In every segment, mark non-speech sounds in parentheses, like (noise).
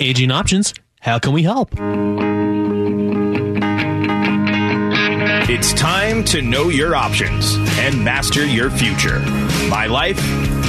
Aging Options. How can we help? It's time to know your options and master your future. My life,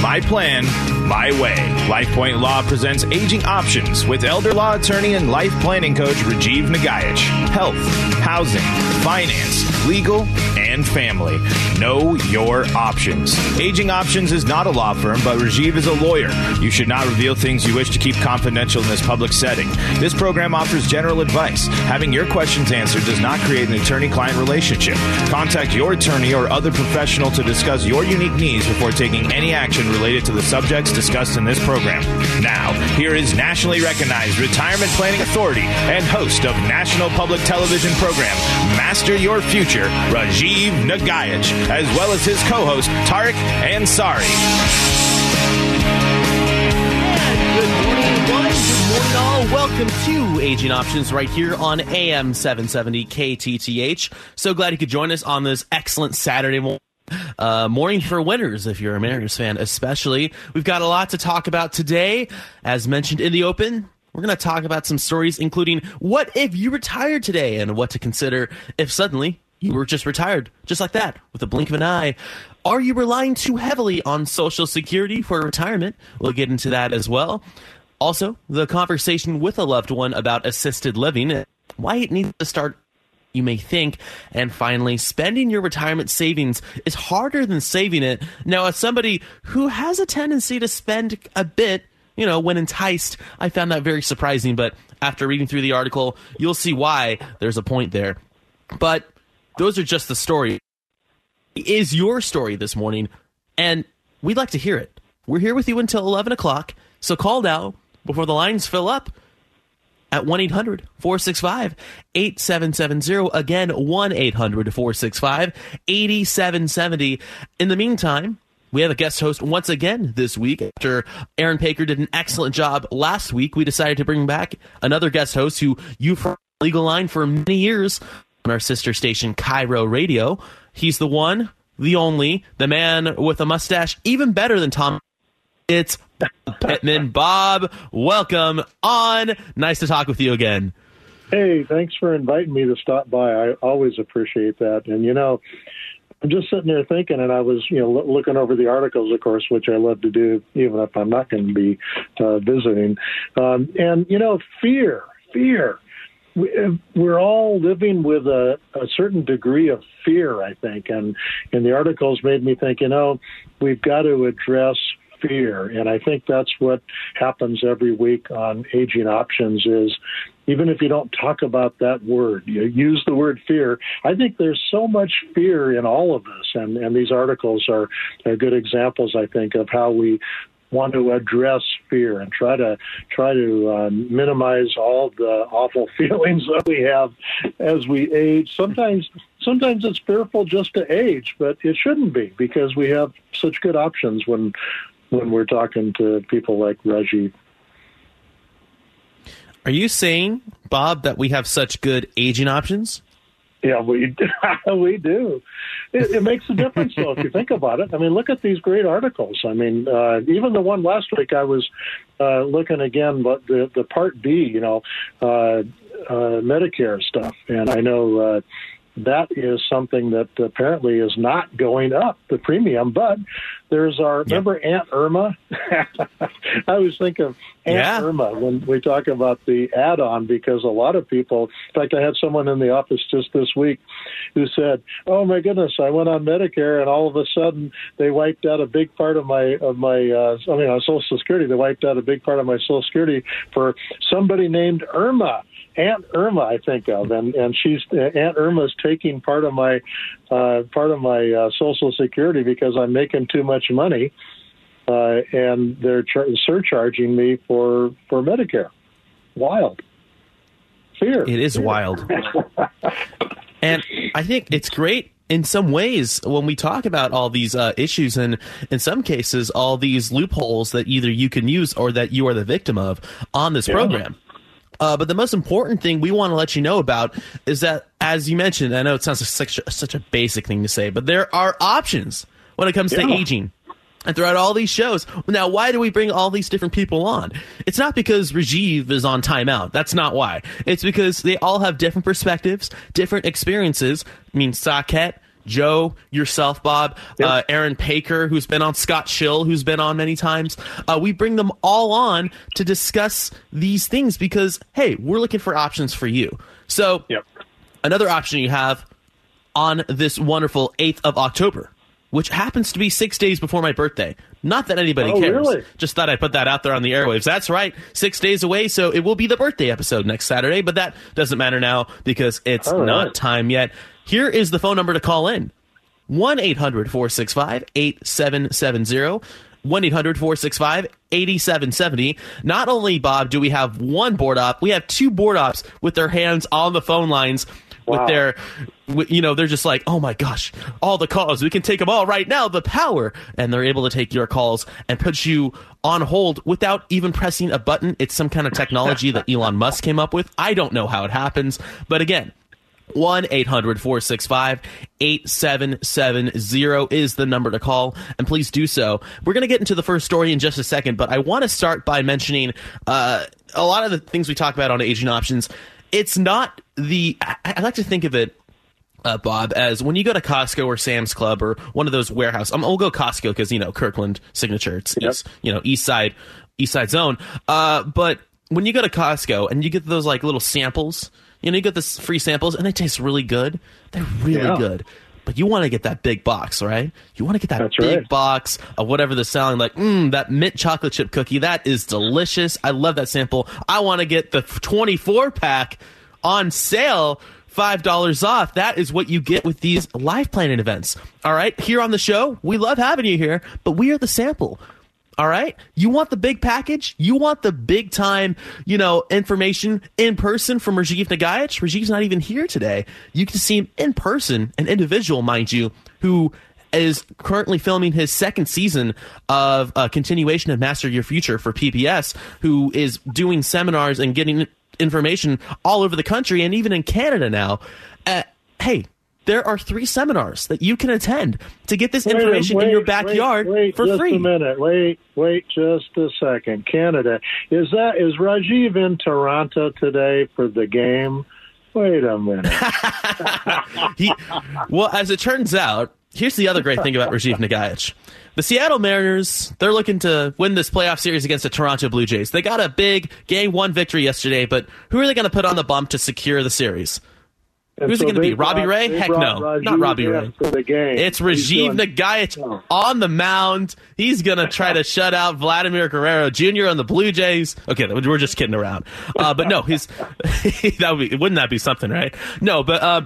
my plan, my way. LifePoint Law presents Aging Options with elder law attorney and life planning coach Rajiv Nagaich. Health, housing, finance, legal, and family. Know your options. Aging Options is not a law firm, but Rajiv is a lawyer. You should not reveal things you wish to keep confidential in this public setting. This program offers general advice. Having your questions answered does not create an attorney client relationship. Contact your attorney or other professional to discuss your unique needs before taking any action related to the subjects discussed in this program. Now, here is nationally recognized retirement planning authority and host of national public television program Master Your Future, Rajiv Nagaich, as well as his co-host Tarek Ansari. Good morning, one. Good morning, all. Welcome to Aging Options right here on AM 770 KTTH. So glad you could join us on this excellent Saturday morning. Uh, morning for winners, if you're a Mariners fan, especially. We've got a lot to talk about today. As mentioned in the open, we're going to talk about some stories, including what if you retired today and what to consider if suddenly you were just retired, just like that, with a blink of an eye. Are you relying too heavily on Social Security for retirement? We'll get into that as well. Also, the conversation with a loved one about assisted living, why it needs to start you may think. And finally, spending your retirement savings is harder than saving it. Now, as somebody who has a tendency to spend a bit, you know, when enticed, I found that very surprising. But after reading through the article, you'll see why there's a point there. But those are just the story. Is your story this morning, and we'd like to hear it. We're here with you until 11 o'clock, so call now before the lines fill up at 1 800 465 8770. Again, 1 800 465 8770. In the meantime, we have a guest host once again this week. After Aaron Paker did an excellent job last week, we decided to bring back another guest host who you've heard Legal Line for many years on our sister station, KIRO Radio. He's the one, the only, the man with a mustache, even better than Tom. It's Bob Pittman. Bob, welcome on. Nice to talk with you again. Hey, thanks for inviting me to stop by. I always appreciate that. And you know, I'm just sitting there thinking, and I was, you know, looking over the articles, of course, which I love to do, even if I'm not going to be uh, visiting. Um, and you know, fear, fear. We're all living with a, a certain degree of fear, I think, and and the articles made me think, you know, we've got to address fear. And I think that's what happens every week on aging options is even if you don't talk about that word, you use the word fear. I think there's so much fear in all of us, and, and these articles are, are good examples, I think, of how we want to address fear and try to try to uh, minimize all the awful (laughs) feelings that we have as we age. Sometimes sometimes it's fearful just to age, but it shouldn't be because we have such good options when when we're talking to people like Rajiv. Are you saying, Bob, that we have such good aging options? Yeah, we (laughs) we do. It, it makes a difference, though, if you think about it. I mean, look at these great articles. I mean, uh, even the one last week, I was uh, looking again, but the the Part B, you know, uh, uh, Medicare stuff, and I know uh, that is something that apparently is not going up the premium. But there's our yep. remember Aunt Irma. (laughs) I always think of Aunt yeah. Irma when we talk about the add-on because a lot of people. In fact, I had someone in the office just this week who said, "Oh my goodness, I went on Medicare and all of a sudden they wiped out a big part of my of my uh, I mean on Social Security. They wiped out a big part of my Social Security for somebody named Irma." Aunt Irma I think of, and and she's Aunt Irma's taking part of my uh, part of my uh, Social Security because I'm making too much money, uh, and they're char- surcharging me for for Medicare. Wild. Fear. It is Fear. wild. (laughs) and I think it's great in some ways when we talk about all these uh, issues and in some cases all these loopholes that either you can use or that you are the victim of on this yeah. program uh, but the most important thing we want to let you know about is that, as you mentioned, I know it sounds like such a, such a basic thing to say, but there are options when it comes yeah. to aging. and throughout all these shows. Now, why do we bring all these different people on? It's not because Rajiv is on timeout. That's not why. It's because they all have different perspectives, different experiences. I mean, Saket, Joe, yourself, Bob, yep. uh, Aaron Paker, who's been on, Scott Schill, who's been on many times. Uh, we bring them all on to discuss these things because, hey, we're looking for options for you. So, yep. another option you have on this wonderful 8th of October which happens to be six days before my birthday. Not that anybody oh, cares. Really? Just thought I'd put that out there on the airwaves. That's right. Six days away, so it will be the birthday episode next Saturday, but that doesn't matter now because it's All not right. time yet. Here is the phone number to call in 1 800 465 8770. 1 800 465 8770. Not only, Bob, do we have one board op, we have two board ops with their hands on the phone lines with their you know they're just like oh my gosh all the calls. We can take them all right now. The power. And they're able to take your calls and put you on hold without even pressing a button. It's some kind of technology that (laughs) Elon Musk came up with. I don't know how it happens. But again 1 800 465 8770 is the number to call, and please do so. We're going to get into the first story in just a second, but I want to start by mentioning uh, a lot of the things we talk about on aging options it's not the. I, I like to think of it uh, Bob, as when you go to Costco or Sam's Club or one of those warehouse, um, we'll go Costco because you know Kirkland signature, it's, yep. it's, you know East Side, East Side Zone. Uh, but when you go to Costco and you get those like little samples, you know you get this free samples and they taste really good. They're really yeah. good. But you want to get that big box, right? You want to get that That's big right. box of whatever they're selling. Like, mmm, that mint chocolate chip cookie. That is delicious. I love that sample. I want to get the 24 pack on sale $5 off. That is what you get with these life planning events. All right. Here on the show, we love having you here, but we are the sample. All right. You want the big package? You want the big time, you know, information in person from Rajiv Nagaich? Rajiv's not even here today. You can see him in person, an individual, mind you, who is currently filming his second season of a continuation of Master Your Future for PBS, who is doing seminars and getting information all over the country and even in Canada now. Uh, hey, there are three seminars that you can attend to get this information wait, in your backyard wait, wait, for just free. Just a minute. Wait, wait, just a second. Canada is that is Rajiv in Toronto today for the game? Wait a minute. (laughs) he, well, as it turns out, here's the other great thing about Rajiv Nagaich. The Seattle Mariners, they're looking to win this playoff series against the Toronto Blue Jays. They got a big game one victory yesterday, but who are they going to put on the bump to secure the series? And Who's so it going to be? Robbie Ray? Heck no, Rajiv not Robbie Ray. It's Rajiv Nagaich on the mound. He's going to try to (laughs) shut out Vladimir Guerrero Jr. on the Blue Jays. Okay, we're just kidding around. Uh, but no, he's (laughs) that would be wouldn't that be something, right? No, but. Uh,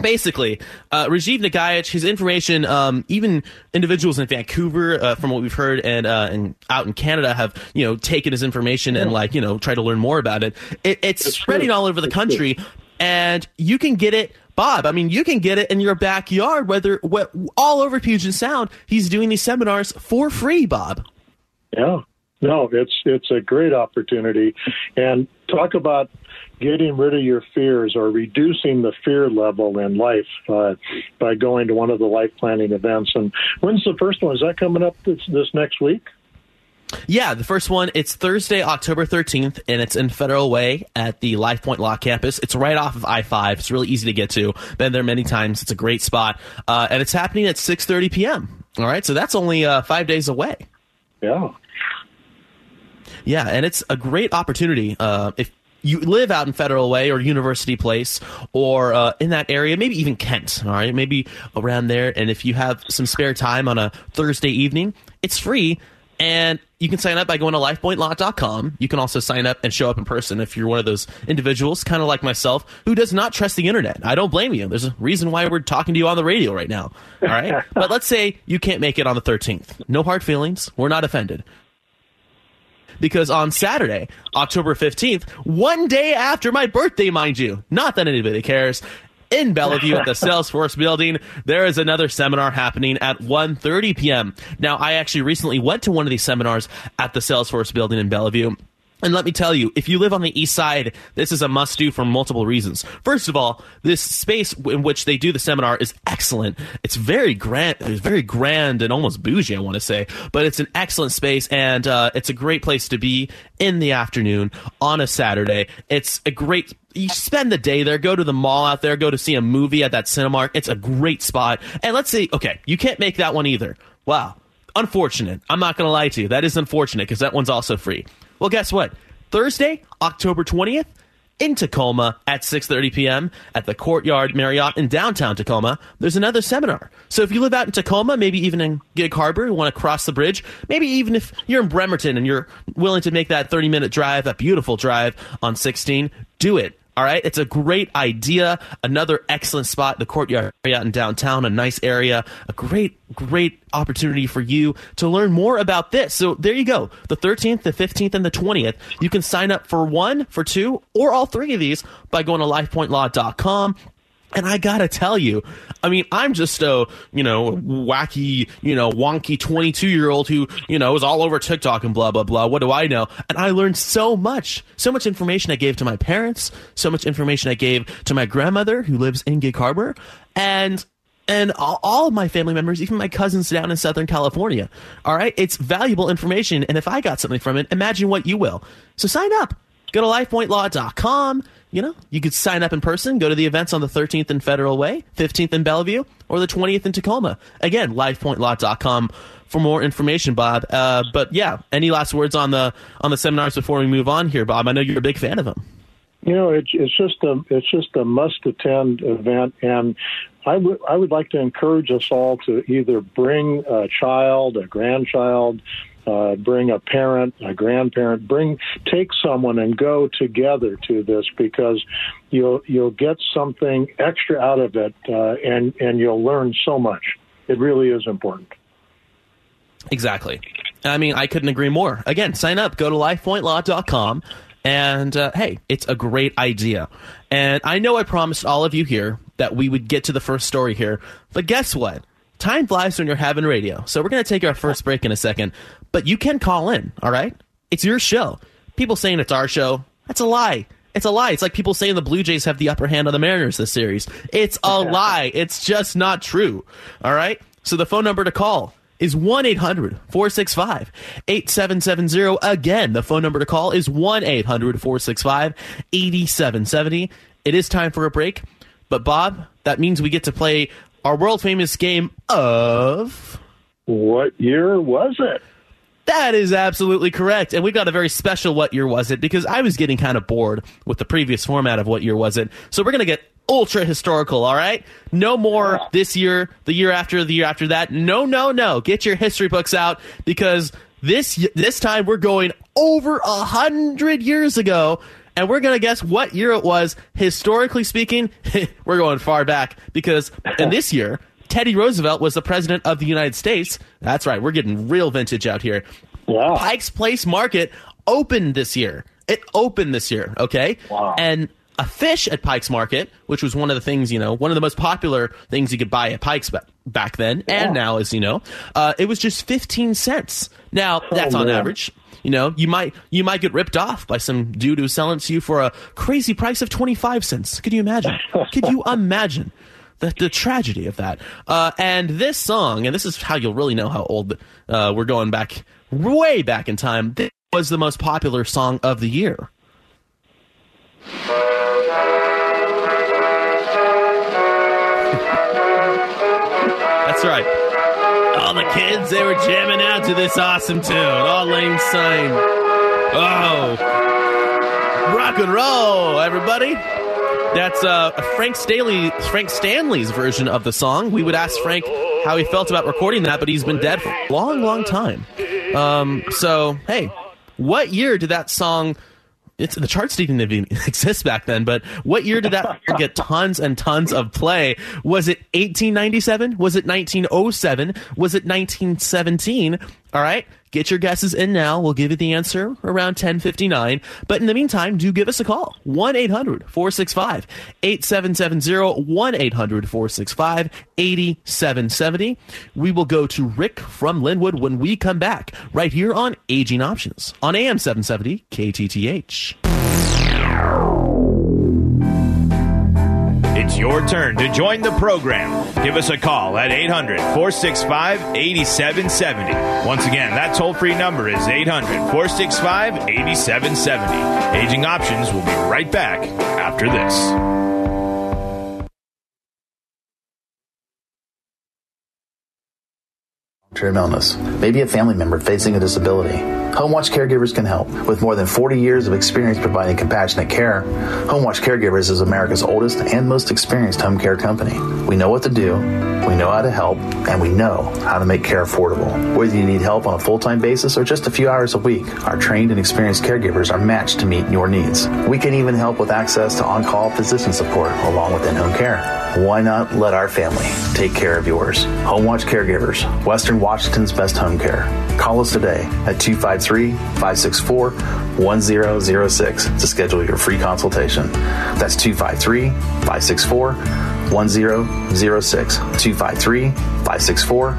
basically, uh, Rajiv Nagaich, his information, um, even individuals in Vancouver, uh, from what we've heard, and uh, and out in Canada, have you know taken his information and like you know try to learn more about it. it it's, it's spreading true. all over the country, and you can get it. Bob, I mean, you can get it in your backyard, whether what, all over Puget Sound. He's doing these seminars for free, Bob. Yeah, no, it's it's a great opportunity, and talk about getting rid of your fears or reducing the fear level in life uh, by going to one of the life planning events. And when's the first one? Is that coming up this, this next week? Yeah, the first one, it's Thursday, October 13th, and it's in Federal Way at the Life Point Law Campus. It's right off of I-5. It's really easy to get to. Been there many times. It's a great spot. Uh, and it's happening at 6.30 p.m. All right, so that's only uh, five days away. Yeah. Yeah, and it's a great opportunity. Uh, if you live out in Federal Way or University Place or uh, in that area, maybe even Kent, all right, maybe around there. And if you have some spare time on a Thursday evening, it's free. And you can sign up by going to lifepointlaw.com. You can also sign up and show up in person if you're one of those individuals, kind of like myself, who does not trust the internet. I don't blame you. There's a reason why we're talking to you on the radio right now. All right. (laughs) but let's say you can't make it on the 13th. No hard feelings. We're not offended because on Saturday, October 15th, one day after my birthday, mind you, not that anybody cares, in Bellevue at the Salesforce building, there is another seminar happening at 1.30 p.m. Now, I actually recently went to one of these seminars at the Salesforce building in Bellevue. And let me tell you, if you live on the east side, this is a must do for multiple reasons. First of all, this space in which they do the seminar is excellent. It's very grand, it's very grand and almost bougie, I want to say, but it's an excellent space and uh, it's a great place to be in the afternoon on a Saturday. It's a great you spend the day there, go to the mall out there, go to see a movie at that Cinemark. It's a great spot. And let's see, okay, you can't make that one either. Wow. Unfortunate. I'm not going to lie to you. That is unfortunate because that one's also free. Well, guess what? Thursday, October 20th, in Tacoma at 6:30 p.m. at the Courtyard Marriott in downtown Tacoma. There's another seminar. So if you live out in Tacoma, maybe even in Gig Harbor, you want to cross the bridge, maybe even if you're in Bremerton and you're willing to make that 30-minute drive, that beautiful drive on 16, do it. All right, it's a great idea. Another excellent spot, the courtyard area in downtown, a nice area, a great, great opportunity for you to learn more about this. So there you go. The 13th, the 15th, and the 20th. You can sign up for one, for two, or all three of these by going to lifepointlaw.com and I gotta tell you, I mean, I'm just a, you know, wacky, you know, wonky 22 year old who, you know, is all over TikTok and blah, blah, blah. What do I know? And I learned so much, so much information I gave to my parents, so much information I gave to my grandmother who lives in Gig Harbor, and and all, of my family members, even my cousins down in Southern California. All right. It's valuable information. And if I got something from it, imagine what you will. So sign up. Go to lifepointlaw.com you know, you could sign up in person, go to the events on the 13th in Federal Way, 15th in Bellevue, or the 20th in Tacoma. Again, lifepointlaw.com for more information, Bob. Uh, but yeah, any last words on the on the seminars before we move on here, Bob? I know you're a big fan of them. You know, it's it's just a it's just a must attend event, and I would I would like to encourage us all to either bring a child, a grandchild, uh, bring a parent, a grandparent, bring take someone and go together to this because you'll you'll get something extra out of it, uh, and and you'll learn so much. It really is important. Exactly. I mean, I couldn't agree more. Again, sign up. Go to lifepointlaw.com. And uh, hey, it's a great idea. And I know I promised all of you here that we would get to the first story here. But guess what? Time flies when you're having radio. So we're going to take our first break in a second. But you can call in, all right? It's your show. People saying it's our show, that's a lie. It's a lie. It's like people saying the Blue Jays have the upper hand on the Mariners this series. It's a lie. It's just not true. All right? So the phone number to call is 1 800 465 8770. Again, the phone number to call is 1 800 465 8770. It is time for a break. But, Bob, that means we get to play our world famous game of. What year was it? That is absolutely correct. And we got a very special What Year Was It because I was getting kind of bored with the previous format of What Year Was It. So we're going to get ultra historical, all right? No more this year, the year after, the year after that. No, no, no. Get your history books out because this this time we're going over a hundred years ago and we're going to guess what year it was historically speaking (laughs) we're going far back because in this year Teddy Roosevelt was the president of the United States. That's right. We're getting real vintage out here. Wow. Pikes Place Market opened this year. It opened this year, okay? Wow. And a fish at Pikes Market, which was one of the things, you know, one of the most popular things you could buy at Pikes back then yeah. and now, as you know, uh, it was just 15 cents. Now, that's oh, on average. You know, you might you might get ripped off by some dude who's selling to you for a crazy price of 25 cents. Could you imagine? (laughs) Could you imagine? the, the tragedy of that. Uh, and this song, and this is how you'll really know how old uh, we're going back, way back in time. This was the most popular song of the year. That's right. All the kids, they were jamming out to this awesome tune. Auld Lang Syne. Oh. Rock and roll, everybody. That's uh, Frank Stanley, Frank Stanley's version of the song. We would ask Frank how he felt about recording that, but he's been dead for a long, long time. Um, so, hey, what year did that song? It's the charts didn't even (laughs) exist back then, but what year did that (laughs) get tons and tons of play? Was it 1897? Was it 1907? Was it 1917? All right? Get your guesses in now. We'll give you the answer around 1059. But in the meantime, do give us a call. 1-800-465-8770. 1-800-465-8770. We will go to Rick from Lynnwood when we come back right here on Aging Options on AM 770 KTTH. It's your turn to join the program. Give us a call at 800 465 8770. Once again, that toll free number is 800 465 8770. Aging Options will be right back after this. Term illness, maybe a family member facing a disability. HomeWatch Caregivers can help. With more than 40 years of experience providing compassionate care, HomeWatch Caregivers is America's oldest and most experienced home care company. We know what to do, we know how to help, and we know how to make care affordable. Whether you need help on a full time basis or just a few hours a week, our trained and experienced caregivers are matched to meet your needs. We can even help with access to on call physician support along with in home care. Why not let our family take care of yours? HomeWatch Caregivers, Western Washington's best home care. Call us today at 253 564 1006 to schedule your free consultation. That's 253 564 1006. 253 564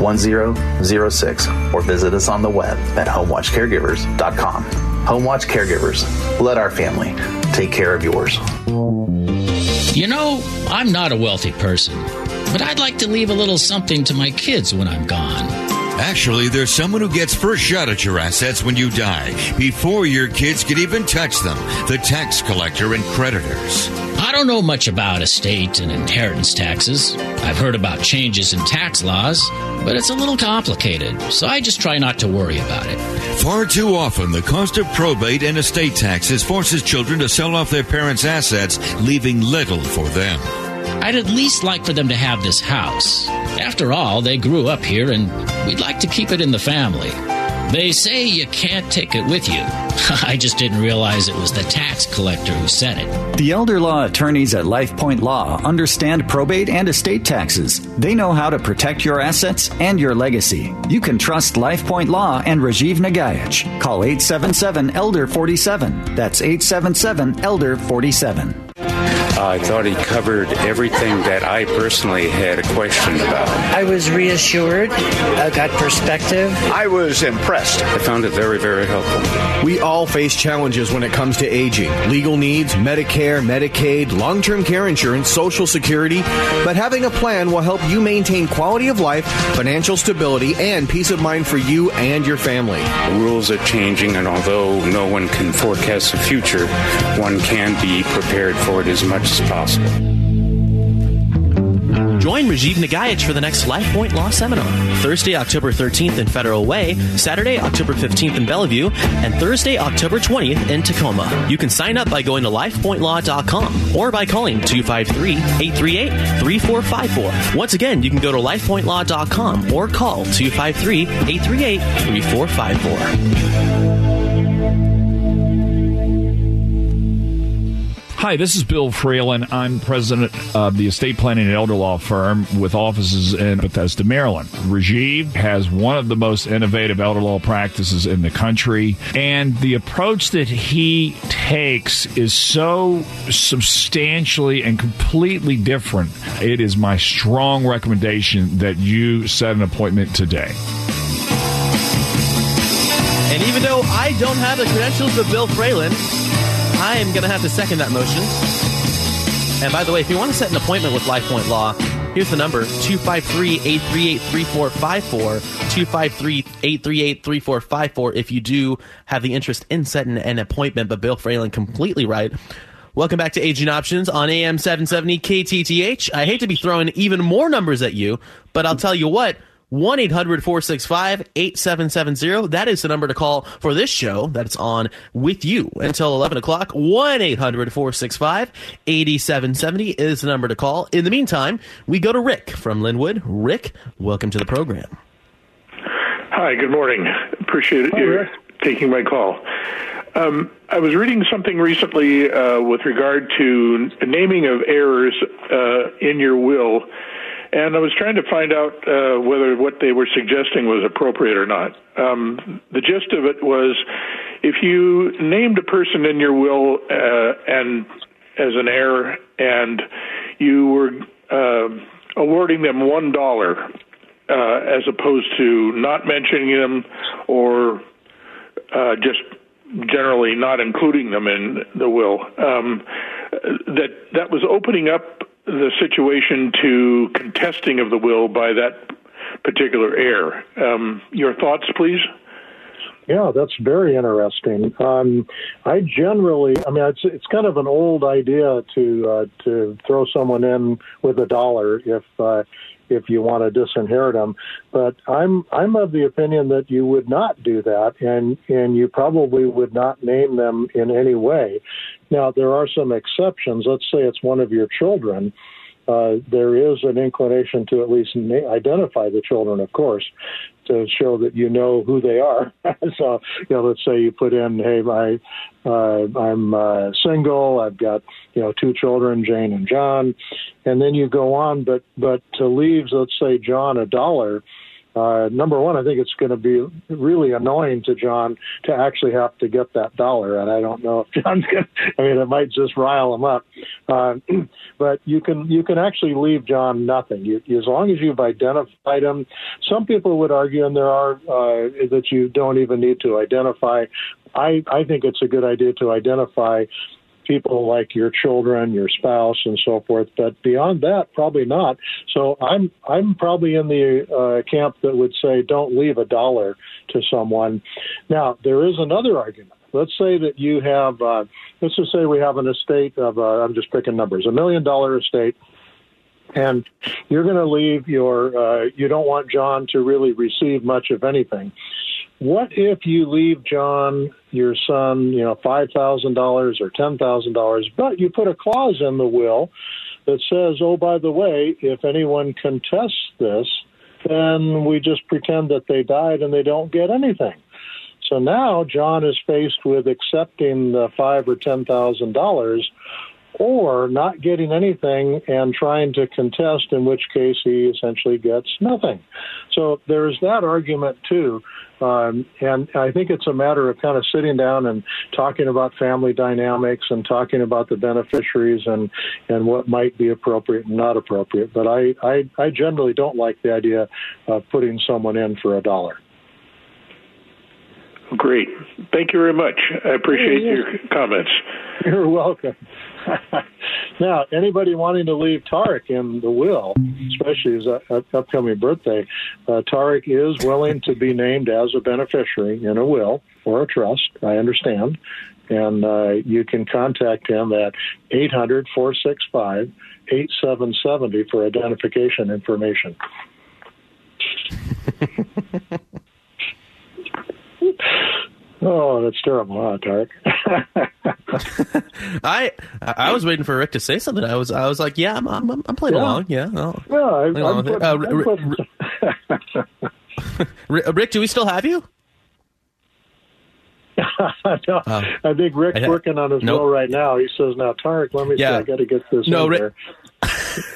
1006. Or visit us on the web at homewatchcaregivers.com. Homewatch Caregivers, let our family take care of yours. You know, I'm not a wealthy person, but I'd like to leave a little something to my kids when I'm gone. Actually, there's someone who gets first shot at your assets when you die, before your kids can even touch them the tax collector and creditors. I don't know much about estate and inheritance taxes. I've heard about changes in tax laws, but it's a little complicated, so I just try not to worry about it. Far too often, the cost of probate and estate taxes forces children to sell off their parents' assets, leaving little for them. I'd at least like for them to have this house. After all, they grew up here and we'd like to keep it in the family. They say you can't take it with you. (laughs) I just didn't realize it was the tax collector who said it. The elder law attorneys at LifePoint Law understand probate and estate taxes. They know how to protect your assets and your legacy. You can trust LifePoint Law and Rajiv Nagaich. Call 877 Elder 47. That's 877 Elder 47. Uh, I thought he covered everything that I personally had a question about. I was reassured, I got perspective. I was impressed. I found it very, very helpful. We all face challenges when it comes to aging legal needs, Medicare, Medicaid, long term care insurance, Social Security. But having a plan will help you maintain quality of life, financial stability, and peace of mind for you and your family. Rules are changing, and although no one can forecast the future, one can be prepared for it as much as possible. Join Rajiv Nagaich for the next LifePoint Law Seminar. Thursday, October 13th in Federal Way, Saturday, October 15th in Bellevue, and Thursday, October 20th in Tacoma. You can sign up by going to lifepointlaw.com or by calling 253-838-3454. Once again, you can go to lifepointlaw.com or call 253-838-3454. Hi, this is Bill Fralin. I'm president of the estate planning and elder law firm with offices in Bethesda, Maryland. Rajiv has one of the most innovative elder law practices in the country, and the approach that he takes is so substantially and completely different. It is my strong recommendation that you set an appointment today. And even though I don't have the credentials of Bill Fralin, I am going to have to second that motion. And by the way, if you want to set an appointment with LifePoint Law, here's the number 253 838 3454. 253 838 3454 if you do have the interest in setting an appointment. But Bill Fralin completely right. Welcome back to Aging Options on AM 770 KTTH. I hate to be throwing even more numbers at you, but I'll tell you what. 1 800 465 8770. That is the number to call for this show that's on with you until 11 o'clock. 1 800 465 8770 is the number to call. In the meantime, we go to Rick from Lynnwood. Rick, welcome to the program. Hi, good morning. Appreciate Hi, you Rick. taking my call. Um, I was reading something recently uh, with regard to naming of errors uh, in your will and I was trying to find out uh, whether what they were suggesting was appropriate or not. Um, the gist of it was, if you named a person in your will uh, and as an heir, and you were uh, awarding them one dollar uh, as opposed to not mentioning them or uh, just generally not including them in the will. Um, that that was opening up the situation to contesting of the will by that particular heir. Um, your thoughts, please. Yeah, that's very interesting. Um, I generally, I mean, it's it's kind of an old idea to uh, to throw someone in with a dollar if uh, if you want to disinherit them. But I'm I'm of the opinion that you would not do that, and and you probably would not name them in any way. Now there are some exceptions. Let's say it's one of your children. Uh, there is an inclination to at least na- identify the children, of course, to show that you know who they are. (laughs) so, you know, let's say you put in, "Hey, my, uh, I'm uh, single. I've got, you know, two children, Jane and John," and then you go on. But but to leave, let's say John a dollar uh, number one, I think it's going to be really annoying to John to actually have to get that dollar, and I don't know if (laughs) John's going. to I mean, it might just rile him up. Uh, (clears throat) but you can you can actually leave John nothing. You, as long as you've identified him. Some people would argue, and there are uh, that you don't even need to identify. I I think it's a good idea to identify people like your children, your spouse, and so forth. But beyond that, probably not. So I'm I'm probably in the uh, camp that would say don't leave a dollar to someone. Now there is another argument. Let's say that you have, uh, let's just say we have an estate of, uh, I'm just picking numbers, a million dollar estate and you're going to leave your uh, you don't want john to really receive much of anything what if you leave John, your son, you know, five thousand dollars or ten thousand dollars, but you put a clause in the will that says, oh, by the way, if anyone contests this, then we just pretend that they died and they don't get anything. So now John is faced with accepting the five or ten thousand dollars or not getting anything and trying to contest, in which case he essentially gets nothing. So there's that argument too. Um, and I think it's a matter of kind of sitting down and talking about family dynamics and talking about the beneficiaries and, and what might be appropriate and not appropriate. But I, I, I generally don't like the idea of putting someone in for a dollar. Great. Thank you very much. I appreciate your comments. You're welcome. (laughs) now, anybody wanting to leave Tarek in the will, especially his uh, upcoming birthday, uh, Tarek is willing to be named as a beneficiary in a will or a trust. I understand. And uh, you can contact him at 800 465 8770 for identification information. (laughs) Oh, that's terrible, huh, Tarek? (laughs) I I was waiting for Rick to say something. I was I was like, yeah, I'm I'm, I'm playing yeah. along. Yeah, I'll, yeah. I, put, uh, Rick, (laughs) Rick, do we still have you? (laughs) no, uh, I think Rick's I, working on his nope. will right now. He says, "Now, Tarek, let me yeah. see. I got to get this." No, Rick,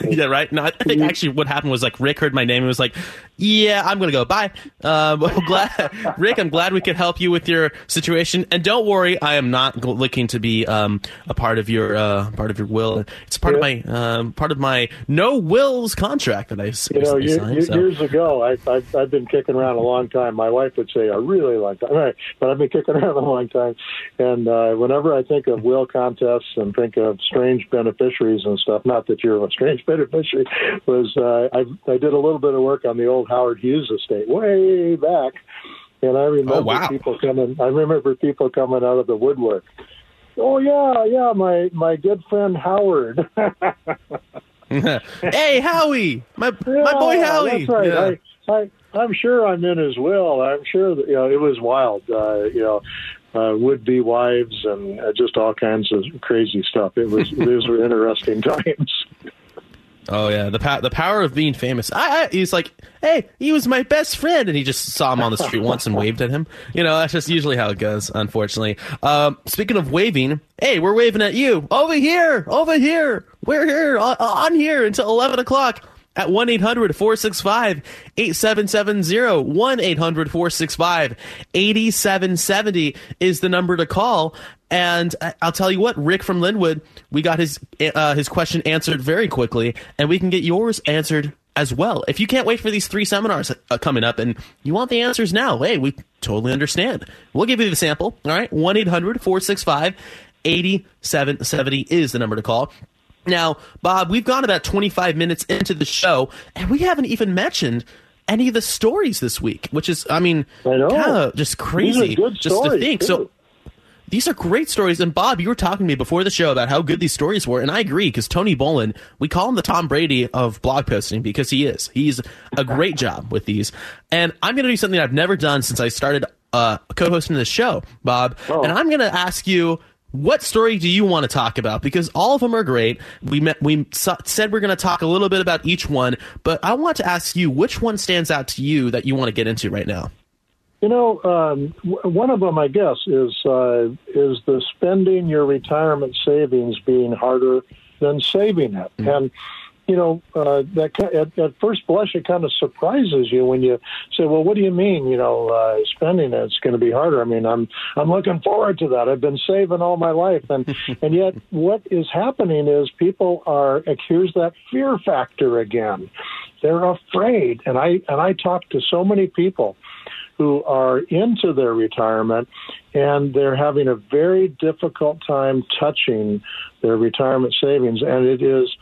yeah, right. No, I think actually what happened was like Rick heard my name and was like, "Yeah, I'm gonna go. Bye." Um, (laughs) glad, Rick. I'm glad we could help you with your situation, and don't worry, I am not looking to be um, a part of your uh, part of your will. It's part yeah. of my um, part of my no wills contract that I you know you, signed, you, so. years ago. I, I've, I've been kicking around a long time. My wife would say a really long time, right? But I've been kicking (laughs) around a long time, and uh, whenever I think of will contests and think of strange beneficiaries and stuff, not that you're a strange strange (laughs) beneficiary was uh, I, I did a little bit of work on the old Howard Hughes estate way back, and I remember oh, wow. people coming. I remember people coming out of the woodwork. Oh yeah, yeah, my my good friend Howard. (laughs) hey Howie, my yeah, my boy Howie. That's right. Yeah. I, I I'm sure I'm in his will. I'm sure that you know it was wild. Uh, you know, uh, would be wives and uh, just all kinds of crazy stuff. It was (laughs) these were interesting times. Oh yeah, the pa- the power of being famous. I, I, he's like, hey, he was my best friend, and he just saw him on the street once and waved at him. You know, that's just usually how it goes. Unfortunately. Um, speaking of waving, hey, we're waving at you over here, over here. We're here on, on here until eleven o'clock. At 1 800 465 8770. 1 800 465 8770 is the number to call. And I'll tell you what, Rick from Lynnwood, we got his uh, his question answered very quickly, and we can get yours answered as well. If you can't wait for these three seminars uh, coming up and you want the answers now, hey, we totally understand. We'll give you the sample. All right, 1 800 465 8770 is the number to call. Now, Bob, we've gone about 25 minutes into the show, and we haven't even mentioned any of the stories this week, which is, I mean, kind of just crazy These are good just to stories, think. So, these are great stories. And Bob, you were talking to me before the show about how good these stories were, and I agree because Tony Bolin, we call him the Tom Brady of blog posting because he is. He's a great job with these. And I'm going to do something I've never done since I started uh, co-hosting this show, Bob. And I'm going to ask you. What story do you want to talk about? Because all of them are great. We met, we so- said we're going to talk a little bit about each one, but I want to ask you which one stands out to you that you want to get into right now. You know, um, w- one of them, I guess, is uh, is the spending your retirement savings being harder than saving it, and you know uh, that at, at first blush it kind of surprises you when you say, "Well, what do you mean? You know, uh, spending it's going to be harder." I mean, I'm I'm looking forward to that. I've been saving all my life, and (laughs) and yet what is happening is people are here's that fear factor again. They're afraid, and I and I talk to so many people who are into their retirement and they're having a very difficult time touching their retirement savings and it is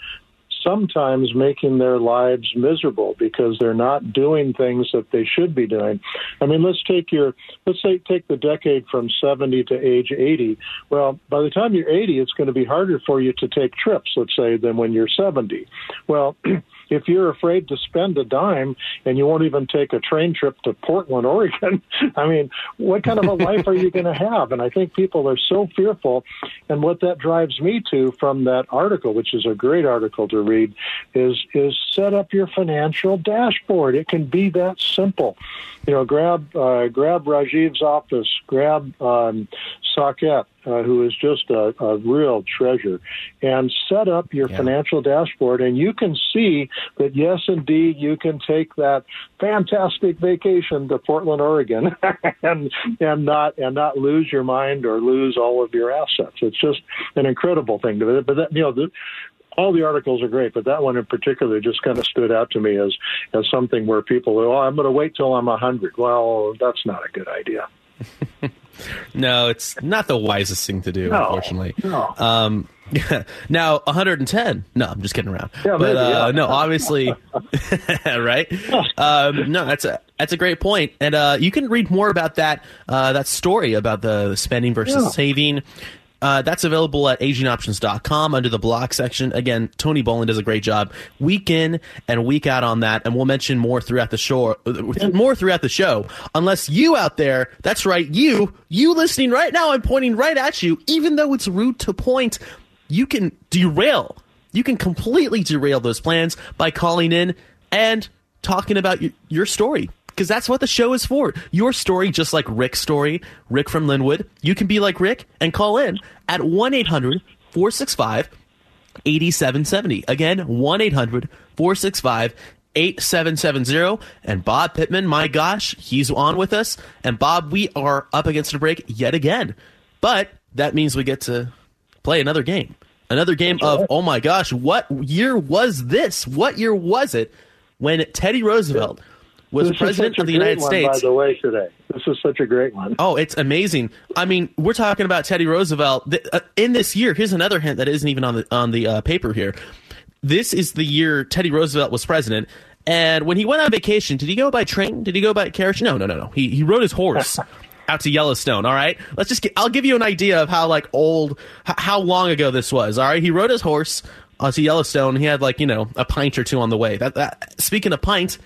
sometimes making their lives miserable because they're not doing things that they should be doing. I mean, let's take your let's say take the decade from 70 to age 80. Well, by the time you're 80, it's going to be harder for you to take trips, let's say, than when you're 70. Well, (clears throat) if you're afraid to spend a dime and you won't even take a train trip to Portland, Oregon, (laughs) I mean, what kind of a life are you (laughs) going to have? And I think people are so fearful. And what that drives me to from that article, which is a great article to read, is is set up your financial dashboard. It can be that simple. You know, grab uh, grab Rajiv's office, grab um, Saket, uh, who is just a, a real treasure, and set up your financial dashboard, and you can see that yes, indeed, you can take that fantastic vacation to Portland, Oregon, (laughs) and and not and not lose your mind or lose all of your assets. It's just an incredible thing to it. But that, you know, the, all the articles are great, but that one in particular just kind of stood out to me as as something where people, oh, I'm going to wait till I'm a hundred. Well, that's not a good idea. (laughs) No, it's not the wisest thing to do, No, unfortunately. no. Um, (laughs) now, 110. No, I'm just kidding around. Yeah, but maybe, uh, yeah. no, obviously, (laughs) right? Um, no, that's a that's a great point, and uh, you can read more about that uh, that story about the spending versus Yeah. saving. Uh, that's available at agingoptions.com under the blog section. Again, Tony Bolin does a great job week in and week out on that, and we'll mention more throughout the show. More throughout the show, unless you out there, that's right, you, you listening right now, I'm pointing right at you. Even though it's rude to point, you can derail. You can completely derail those plans by calling in and talking about your, your story because that's what the show is for. Your story, just like Rick's story, Rick from Lynnwood, you can be like Rick and call in at 1 800 465 8770. Again, 1 800 465 8770. And Bob Pittman, my gosh, he's on with us. And Bob, we are up against a break yet again. But that means we get to play another game. Another game of, oh my gosh, what year was this? What year was it when Teddy Roosevelt was This is president of the United one, States? By the way, today this is such a great one. Oh, it's amazing. I mean, we're talking about Teddy Roosevelt uh, in this year. Here's another hint that isn't even on the on the uh, paper here. This is the year Teddy Roosevelt was president. And when he went on vacation, did he go by train? Did he go by carriage? No, no, no, no. He he rode his horse (laughs) out to Yellowstone. All right, let's just get. I'll give you an idea of how like old, h- how long ago this was. All right, he rode his horse uh, to Yellowstone. He had like you know a pint or two on the way. That, that speaking of pint,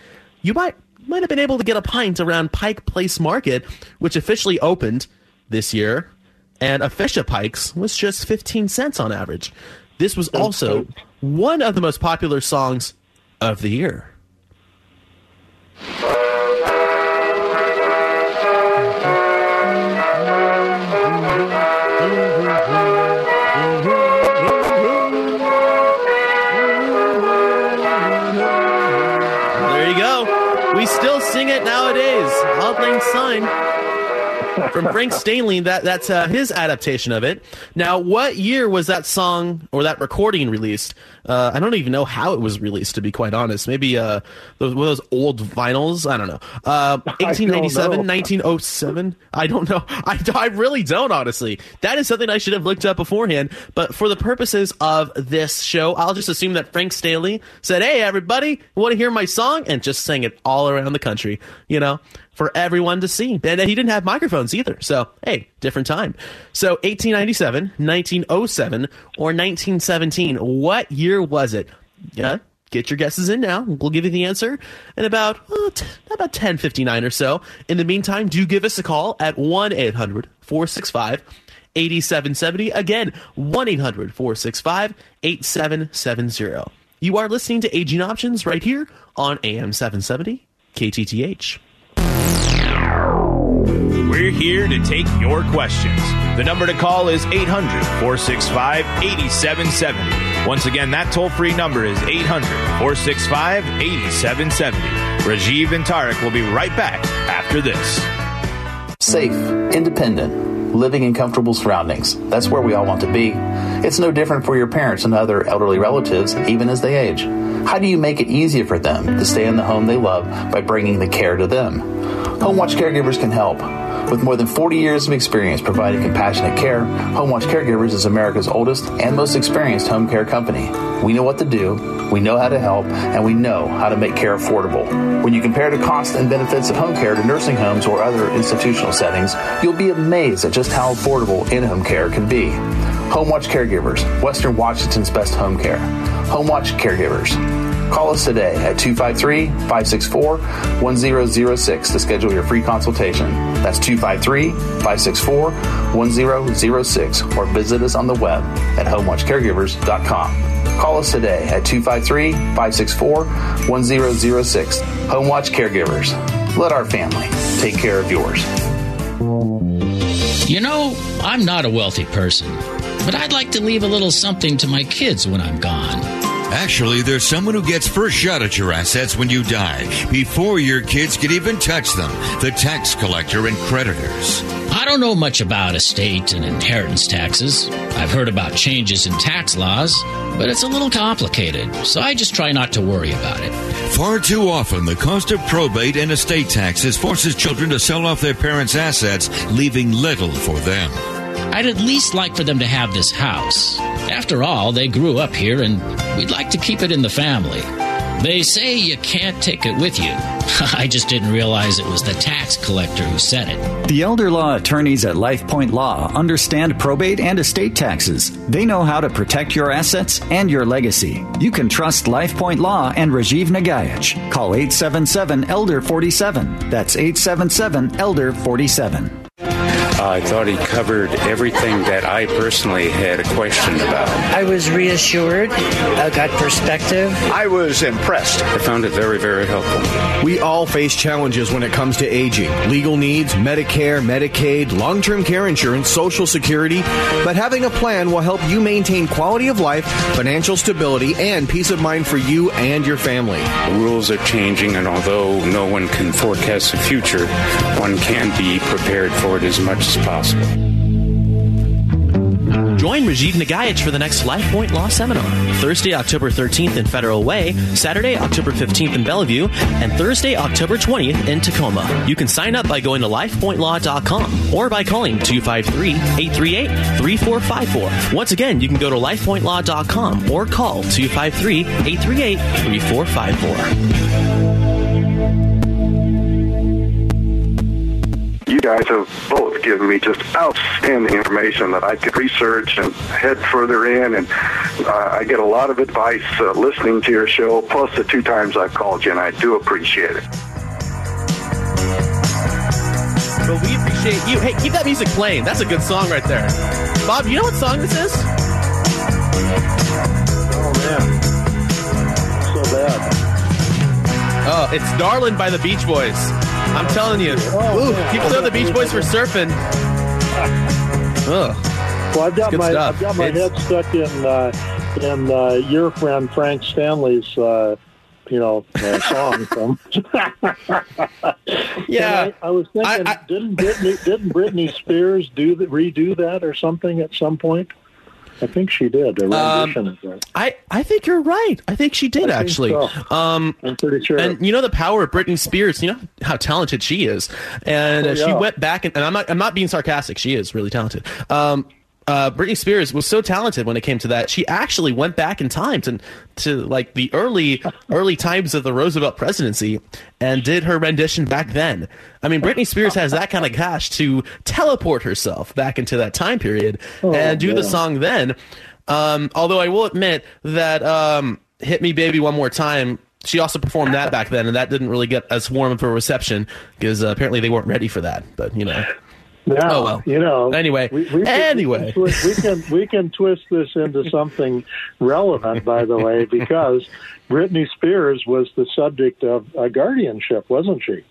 you might might have been able to get a pint around Pike Place Market, which officially opened this year, and a fish at Pike's was just 15 cents on average. This was also one of the most popular songs of the year. Syne from Frank Stanley. That that's uh, his adaptation of it. Now, what year was that song or that recording released? Uh, I don't even know how it was released, to be quite honest. Maybe uh, those, those old vinyls. I don't know. (laughs) Uh, 1897, 1907. I don't know. (laughs) I, I really don't, honestly. That is something I should have looked up beforehand. But for the purposes of this show, I'll just assume that Frank Stanley said, "Hey, everybody, want to hear my song?" and just sang it all around the country. You know for everyone to see. And he didn't have microphones either. So, hey, different time. So, 1897, 1907, or 1917. What year was it? Yeah, get your guesses in now. We'll give you the answer in about well, t- about 10:59 or so. In the meantime, do give us a call at 1-800-465 8770. Again, 1-800-465-8770. You are listening to Aging Options right here on AM 770 KTTH. We're here to take your questions. The number to call is 800 465 8770. Once again, that toll free number is 800 465 8770. Rajiv and Tarek will be right back after this. Safe, independent, living in comfortable surroundings. That's where we all want to be. It's no different for your parents and other elderly relatives, even as they age. How do you make it easier for them to stay in the home they love by bringing the care to them? Home Watch caregivers can help. With more than 40 years of experience providing compassionate care, HomeWatch Caregivers is America's oldest and most experienced home care company. We know what to do, we know how to help, and we know how to make care affordable. When you compare the cost and benefits of home care to nursing homes or other institutional settings, you'll be amazed at just how affordable in home care can be. HomeWatch Caregivers, Western Washington's best home care. HomeWatch Caregivers. Call us today at 253 564 1006 to schedule your free consultation. That's 253 564 1006 or visit us on the web at homewatchcaregivers.com. Call us today at 253 564 1006. Homewatch Caregivers. Let our family take care of yours. You know, I'm not a wealthy person, but I'd like to leave a little something to my kids when I'm gone. Actually, there's someone who gets first shot at your assets when you die, before your kids can even touch them the tax collector and creditors. I don't know much about estate and inheritance taxes. I've heard about changes in tax laws, but it's a little complicated, so I just try not to worry about it. Far too often, the cost of probate and estate taxes forces children to sell off their parents' assets, leaving little for them. I'd at least like for them to have this house. After all, they grew up here and we'd like to keep it in the family. They say you can't take it with you. (laughs) I just didn't realize it was the tax collector who said it. The elder law attorneys at LifePoint Law understand probate and estate taxes. They know how to protect your assets and your legacy. You can trust LifePoint Law and Rajiv Nagaich. Call 877 Elder 47. That's 877 Elder 47. Uh, I thought he covered everything that I personally had a question about. I was reassured, I got perspective. I was impressed. I found it very, very helpful. We all face challenges when it comes to aging legal needs, Medicare, Medicaid, long term care insurance, Social Security. But having a plan will help you maintain quality of life, financial stability, and peace of mind for you and your family. The rules are changing, and although no one can forecast the future, one can be prepared for it as much as possible. Join Rajiv Nagaich for the next LifePoint Law Seminar. Thursday, October 13th in Federal Way, Saturday, October 15th in Bellevue, and Thursday, October 20th in Tacoma. You can sign up by going to lifepointlaw.com or by calling 253-838-3454. Once again, you can go to lifepointlaw.com or call 253-838-3454. Guys have both given me just outstanding information that I could research and head further in, and uh, I get a lot of advice uh, listening to your show, plus the two times I've called you, and I do appreciate it. Well, we appreciate you. Hey, keep that music playing. That's a good song right there. Bob, you know what song this is? Oh man, so bad. Oh, it's "Darlin'" by the Beach Boys. I'm telling you. Oh, Ooh, people know the Beach Boys for surfing. (laughs) Ugh. Well, I've got my stuff. I've got my It's- head stuck in uh, in uh, your friend Frank Stanley's uh, you know, uh, song from. (laughs) yeah, I, I, was thinking, I, I, didn't Britney, didn't Britney Spears do the, redo that or something at some point? I think she did um. I, I think you're right. I think she did I actually. So. Um, I'm pretty sure. And you know the power of Britney Spears. You know how talented she is, and Oh, uh, she went back and, and I'm not I'm not being sarcastic. She is really talented. Um, uh, Britney Spears was so talented when it came to that. She actually went back in time to to like the early early times of the Roosevelt presidency and did her rendition back then. I mean, Britney Spears has that kind of cash to teleport herself back into that time period Oh, and do the song then. Um, although I will admit that um, "Hit Me, Baby, One More Time." She also performed that back then, and that didn't really get as warm of a reception because uh, apparently they weren't ready for that. But you know, Now, Oh, well. you know. Anyway, we, we anyway. we can, we can we can twist this into something relevant, by the way, because Britney Spears was the subject of a guardianship, wasn't she?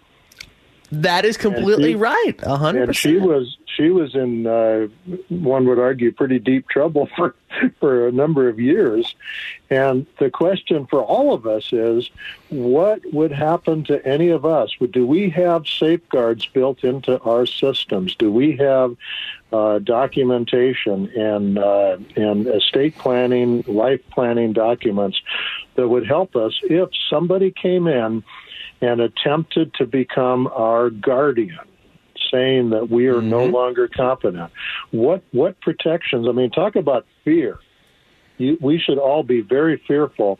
That is completely she- right. A hundred And she was she was in uh, one would argue pretty deep trouble (laughs) for for a number of years. And the question for all of us is, what would happen to any of us? Do we have safeguards built into our systems? Do we have uh, documentation and uh, and estate planning, life planning documents that would help us if somebody came in and attempted to become our guardian? saying that we are no longer competent. What what protections? I mean, talk about fear. You, we should all be very fearful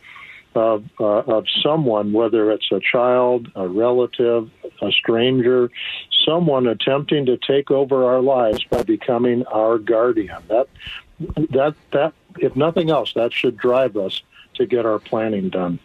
of uh, of someone, whether it's a child, a relative, a stranger, someone attempting to take over our lives by becoming our guardian. That that that if nothing else, that should drive us to get our planning done.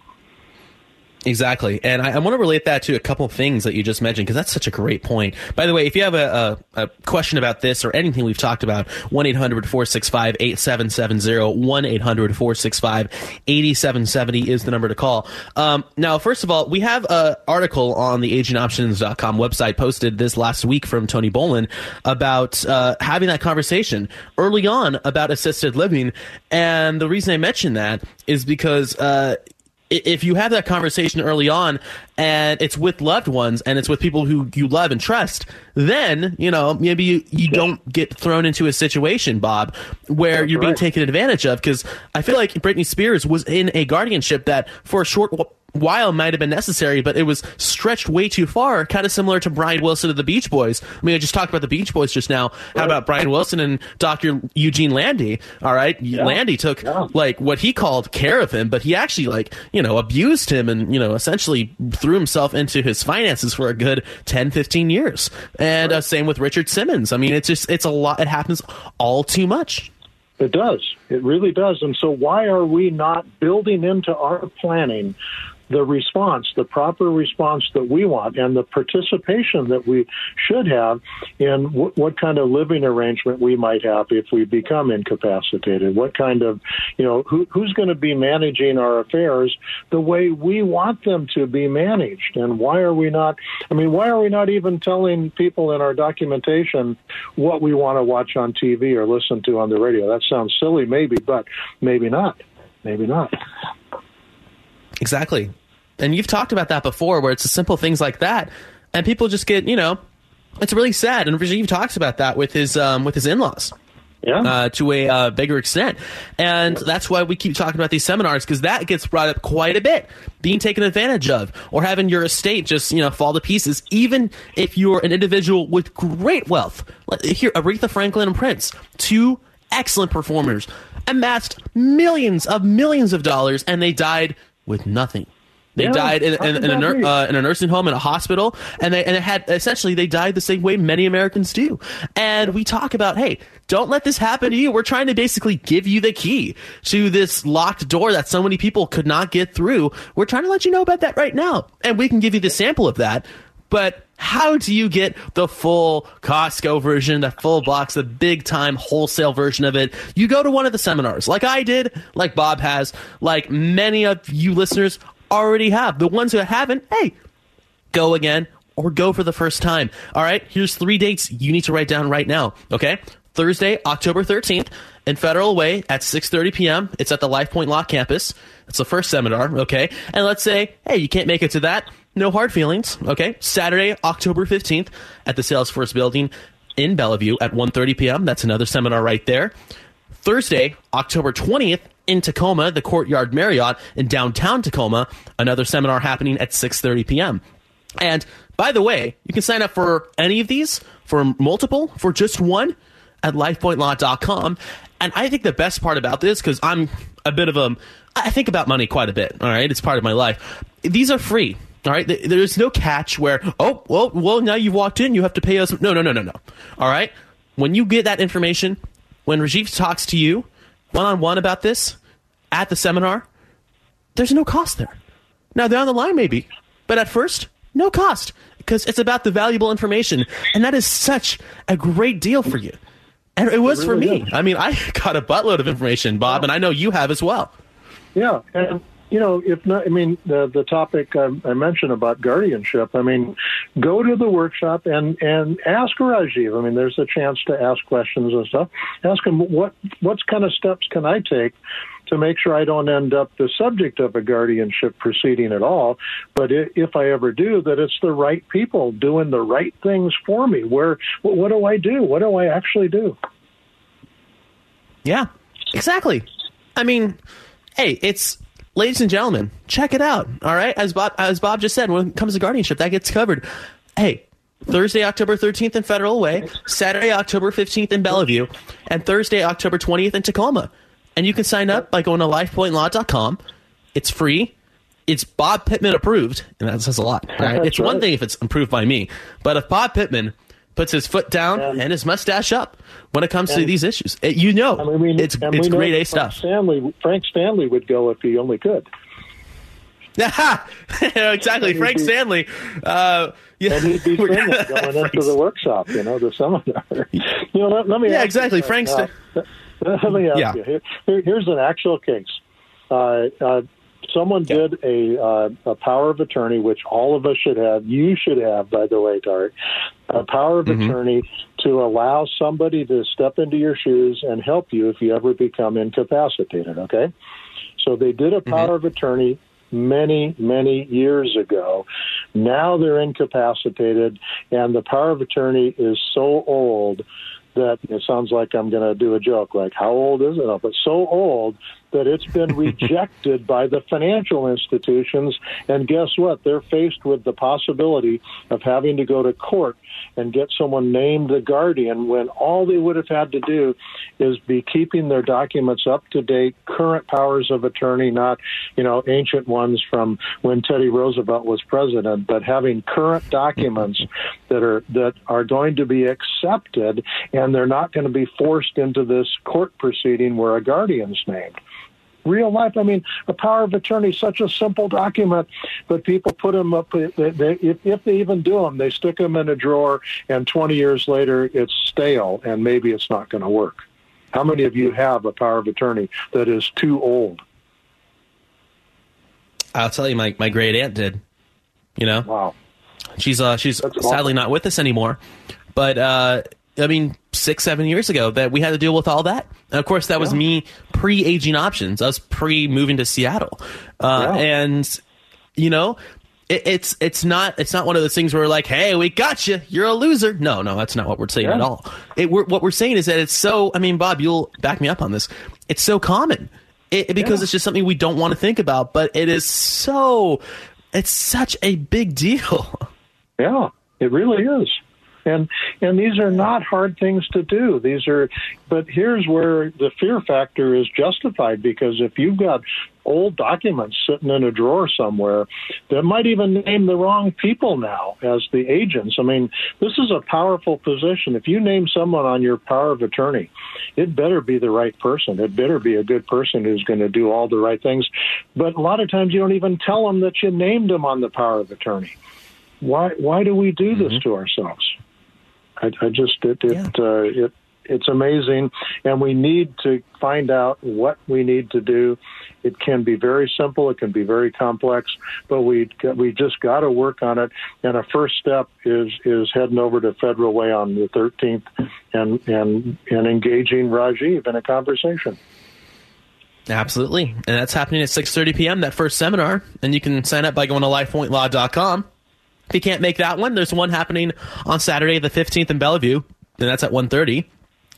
Exactly. And I, I want to relate that to a couple things that you just mentioned because that's such a great point. By the way, if you have a, a, a question about this or anything we've talked about, 1 800 465 8770, 1 800 465 8770 is the number to call. Um, now, first of all, we have an article on the agingoptions.com website posted this last week from Tony Bolin about uh, having that conversation early on about assisted living. And the reason I mention that is because. Uh, if you have that conversation early on and it's with loved ones and it's with people who you love and trust, then, you know, maybe you, you don't get thrown into a situation, Bob, where you're being taken advantage of. Because I feel like Britney Spears was in a guardianship that for a short while might have been necessary, but it was stretched way too far, kind of similar to Brian Wilson of the Beach Boys. I mean, I just talked about the Beach Boys just now. How about Brian Wilson and Dr. Eugene Landy? All right. Landy took like what he called care of him, but he actually like, you know, abused him and, you know, essentially threw himself into his finances for a good 10, 15 years. And uh, same with Richard Simmons. I mean, it's just, it's a lot. It happens all too much. It does. It really does. And so, why are we not building into our planning the response, the proper response that we want, and the participation that we should have in w- what kind of living arrangement we might have if we become incapacitated? What kind of, you know, who, who's going to be managing our affairs the way we want them to be managed? And why are we not? I mean, why are we not even telling people in our documentation what we want to watch on TV or listen to on the radio? That sounds silly, maybe, but maybe not. Maybe not. Exactly. And you've talked about that before where it's the simple things like that. And people just get, you know, it's really sad. And Rajiv talks about that with his um, with his in laws. Yeah. Uh, to a uh, bigger extent. And that's why we keep talking about these seminars because that gets brought up quite a bit. Being taken advantage of or having your estate just, you know, fall to pieces, even if you're an individual with great wealth. Like, Here, Aretha Franklin and Prince, two excellent performers, amassed millions of millions of dollars, and they died with nothing. They Yeah, died in, in, in, a that nur- be? uh, in a nursing home, in a hospital, and they and it had essentially they died the same way many Americans do. And we talk about, hey, don't let this happen to you. We're trying to basically give you the key to this locked door that so many people could not get through. We're trying to let you know about that right now, and we can give you the sample of that. But how do you get the full Costco version, the full box, the big time wholesale version of it? You go to one of the seminars, like I did, like Bob has, like many of you listeners already have. The ones who haven't, hey, go again or go for the first time. All right, here's three dates you need to write down right now. Okay. Thursday, October 13th in Federal Way at 6:30 p.m. It's at the Life Point Law campus. It's the first seminar, okay? And let's say, hey, you can't make it to that. No hard feelings, okay? Saturday, October 15th at the Salesforce building in Bellevue at 1:30 p.m. That's another seminar right there. Thursday, October 20th in Tacoma, the Courtyard Marriott in downtown Tacoma, another seminar happening at 6:30 p.m. And by the way, you can sign up for any of these, for multiple, for just one at lifepointlaw.com. And I think the best part about this, because I'm a bit of a, I think about money quite a bit. All right. It's part of my life. These are free. All right. There's no catch where, oh, well, well, now you've walked in, you have to pay us. No, no, no, no, no. All right. When you get that information, when Rajiv talks to you one on one about this at the seminar, there's no cost there. Now, down the line, maybe, but at first, no cost because it's about the valuable information. And that is such a great deal for you. And it was it really for me. Is. I mean, I (laughs) got a buttload of information, Bob, and I know you have as well. Yeah. And, you know, if not, I mean, the, the topic I, I mentioned about guardianship, I mean, go to the workshop and, and ask Rajiv. I mean, there's a chance to ask questions and stuff. Ask him, what, what kind of steps can I take to make sure I don't end up the subject of a guardianship proceeding at all. But if I ever do, that it's the right people doing the right things for me. Where what do I do? What do I actually do? Yeah, exactly. I mean, hey, it's ladies and gentlemen, check it out. All right, as Bob as Bob just said, when it comes to guardianship, that gets covered. Hey, Thursday, October 13th in Federal Way, Saturday, October 15th in Bellevue, and Thursday, October 20th in Tacoma. And you can sign up by going to lifepointlaw.com. It's free. It's Bob Pittman approved, and that says a lot. Right? (laughs) It's right. one thing if it's approved by me, but if Bob Pittman puts his foot down and, and his mustache up when it comes and, to these issues, it, you know, I mean, it's it's grade A stuff. Stanley, Frank Stanley would go if he only could. (laughs) exactly, Frank Stanley. Uh, yeah, and he'd be (laughs) going into the (laughs) workshop, you know, the seminar. you know, let, let me. Yeah, exactly, Frank. St- Let me ask yeah. you. Here, here's an actual case. Uh, uh, someone yeah. did a, uh, a power of attorney, which all of us should have. You should have, by the way, Tart. A power of mm-hmm. attorney to allow somebody to step into your shoes and help you if you ever become incapacitated. Okay, so they did a power mm-hmm. of attorney many, many years ago. Now they're incapacitated, and the power of attorney is so old that it sounds like I'm going to do a joke, like how old is it? But so old that it's been (laughs) rejected by the financial institutions. And guess what? They're faced with the possibility of having to go to court and get someone named the guardian when all they would have had to do is be keeping their documents up to date, current powers of attorney, not, you know, ancient ones from when Teddy Roosevelt was president, but having current documents that are that are going to be accepted and they're not going to be forced into this court proceeding where a guardian's named real life. I mean, a power of attorney is such a simple document, but people put them up. They, they, if, if they even do them, they stick them in a drawer, and 20 years later, it's stale, and maybe it's not going to work. How many of you have a power of attorney that is too old? I'll tell you, my, my great aunt did. You know, wow. She's uh she's That's sadly awesome. not with us anymore, but uh I mean, six, seven years ago that we had to deal with all that. And of course, that was me pre aging options, us pre moving to Seattle. Uh, yeah. And, you know, it, it's it's not it's not one of those things where we're like, hey, we got you, you're a loser. No, no, that's not what we're saying yeah. at all. It, we're, what we're saying is that it's so. I mean, Bob, you'll back me up on this. It's so common it, because yeah. it's just something we don't want to think about, but it is so. It's such a big deal. (laughs) Yeah, it really is and and these are not hard things to do. These are but here's where the fear factor is justified because if you've got old documents sitting in a drawer somewhere that might even name the wrong people now as the agents i mean this is a powerful position. If you name someone on your power of attorney it better be the right person. It better be a good person who's going to do all the right things. But a lot of times you don't even tell them that you named them on the power of attorney. Why why do we do this mm-hmm. to ourselves I, I just it it, yeah. uh, it it's amazing, and we need to find out what we need to do. It can be very simple, it can be very complex, but we we just got to work on it. And a first step is is heading over to Federal Way on the 13th and and and engaging Rajiv in a conversation. Absolutely. And that's happening at 6:30 p.m. that first seminar, and you can sign up by going to lifepointlaw.com. If you can't make that one, there's one happening on Saturday the 15th in Bellevue, and that's at 1:30.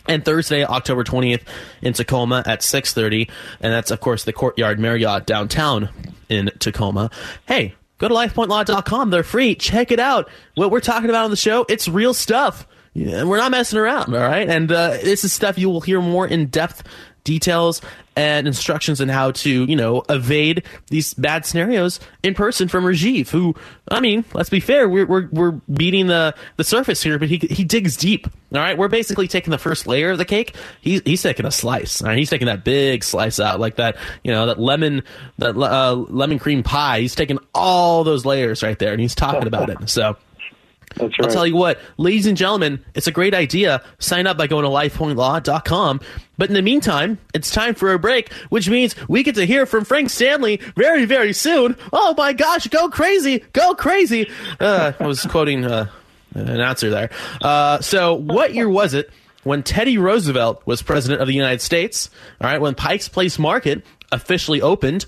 And Thursday, October 20th in Tacoma at 6:30, and that's of course the Courtyard Marriott downtown in Tacoma. Hey, go to lifepointlaw.com. They're free. Check it out. What we're talking about on the show, it's real stuff. Yeah, we're not messing around, all right? And uh, this is stuff you will hear more in depth details and instructions on how to, you know, evade these bad scenarios in person from Rajiv, who, I mean, let's be fair, we're, we're, we're beating the, the surface here, but he, he digs deep. All right. We're basically taking the first layer of the cake. He's, he's taking a slice. All right. He's taking that big slice out, like that, you know, that lemon, that uh, lemon cream pie. He's taking all those layers right there and he's talking about it. So, That's I'll tell you what, ladies and gentlemen, it's a great idea. Sign up by going to lifepointlaw.com. But in the meantime, it's time for a break, which means we get to hear from Frank Stanley very, very soon. Oh my gosh, go crazy, go crazy. Uh, I was quoting uh, an announcer there. Uh, so, what year was it when Teddy Roosevelt was president of the United States? All right, when Pike's Place Market officially opened.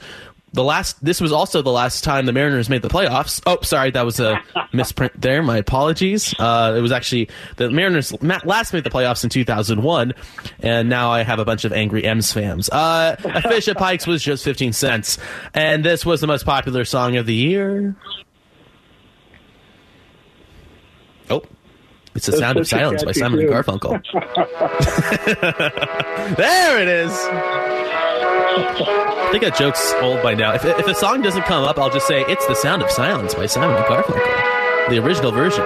The last, this was also the last time the Mariners made the playoffs. Oh, sorry, that was a (laughs) misprint there. My apologies. Uh, it was actually the Mariners last made the playoffs in 2001, and now I have a bunch of angry M's fans. Uh, a fish at Pikes was just 15 cents, and this was the most popular song of the year. Oh, it's the That's sound of silence by Simon and. Garfunkel. (laughs) (laughs) there it is. I think that joke's old by now. If, if a song doesn't come up, I'll just say it's the sound of silence by Simon and Garfunkel, the original version.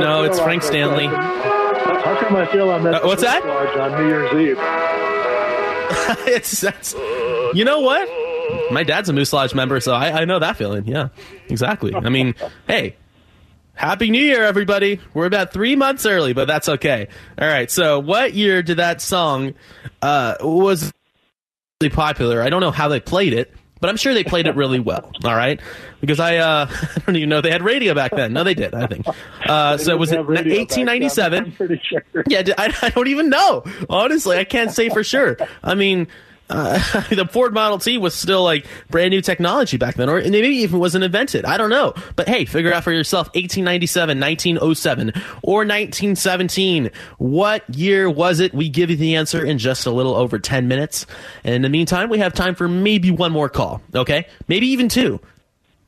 No, it's Frank? Stanley. How come I feel I'm Uh, what's that? On New Year's Eve? it's that's, you know what? My dad's a Moose Lodge member, so I, I know that feeling. Yeah, exactly. I mean, hey, Happy New Year, everybody. We're about three months early, but that's okay. All right. So, what year did that song uh, was popular? I don't know how they played it, but I'm sure they played it really well. (laughs) All right, because I uh, (laughs) I don't even know they had radio back then. No, they did. I think. Uh, so was it Have radio back then, 1897? I'm pretty sure. Yeah, I don't even know. Honestly, I can't say for sure. I mean, uh, (laughs) the Ford Model T was still like brand new technology back then, or maybe even wasn't invented. I don't know. But hey, figure out for yourself. 1897, 1907, or 1917. What year was it? We give you the answer in just a little over 10 minutes. And in the meantime, we have time for maybe one more call. Okay, maybe even two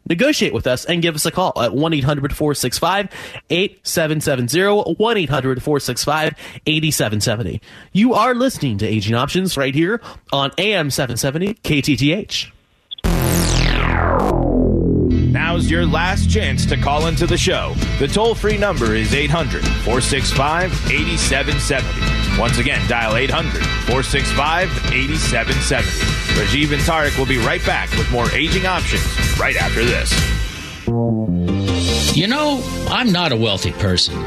negotiate with us and give us a call at 1-800-465-8770 1-800-465-8770 you are listening to aging options right here on am 770 ktth Now's your last chance to call into the show. The toll free number is 800 465 8770. Once again, dial 800 465 8770. Rajiv and Tarek will be right back with more aging options right after this. You know, I'm not a wealthy person,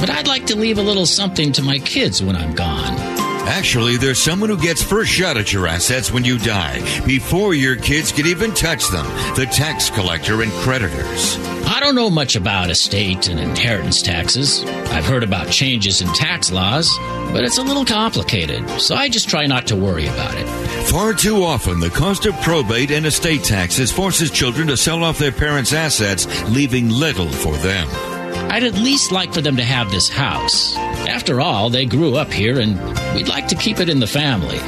but I'd like to leave a little something to my kids when I'm gone. Actually, there's someone who gets first shot at your assets when you die, before your kids can even touch them the tax collector and creditors. I don't know much about estate and inheritance taxes. I've heard about changes in tax laws, but it's a little complicated, so I just try not to worry about it. Far too often, the cost of probate and estate taxes forces children to sell off their parents' assets, leaving little for them. I'd at least like for them to have this house. After all, they grew up here and we'd like to keep it in the family.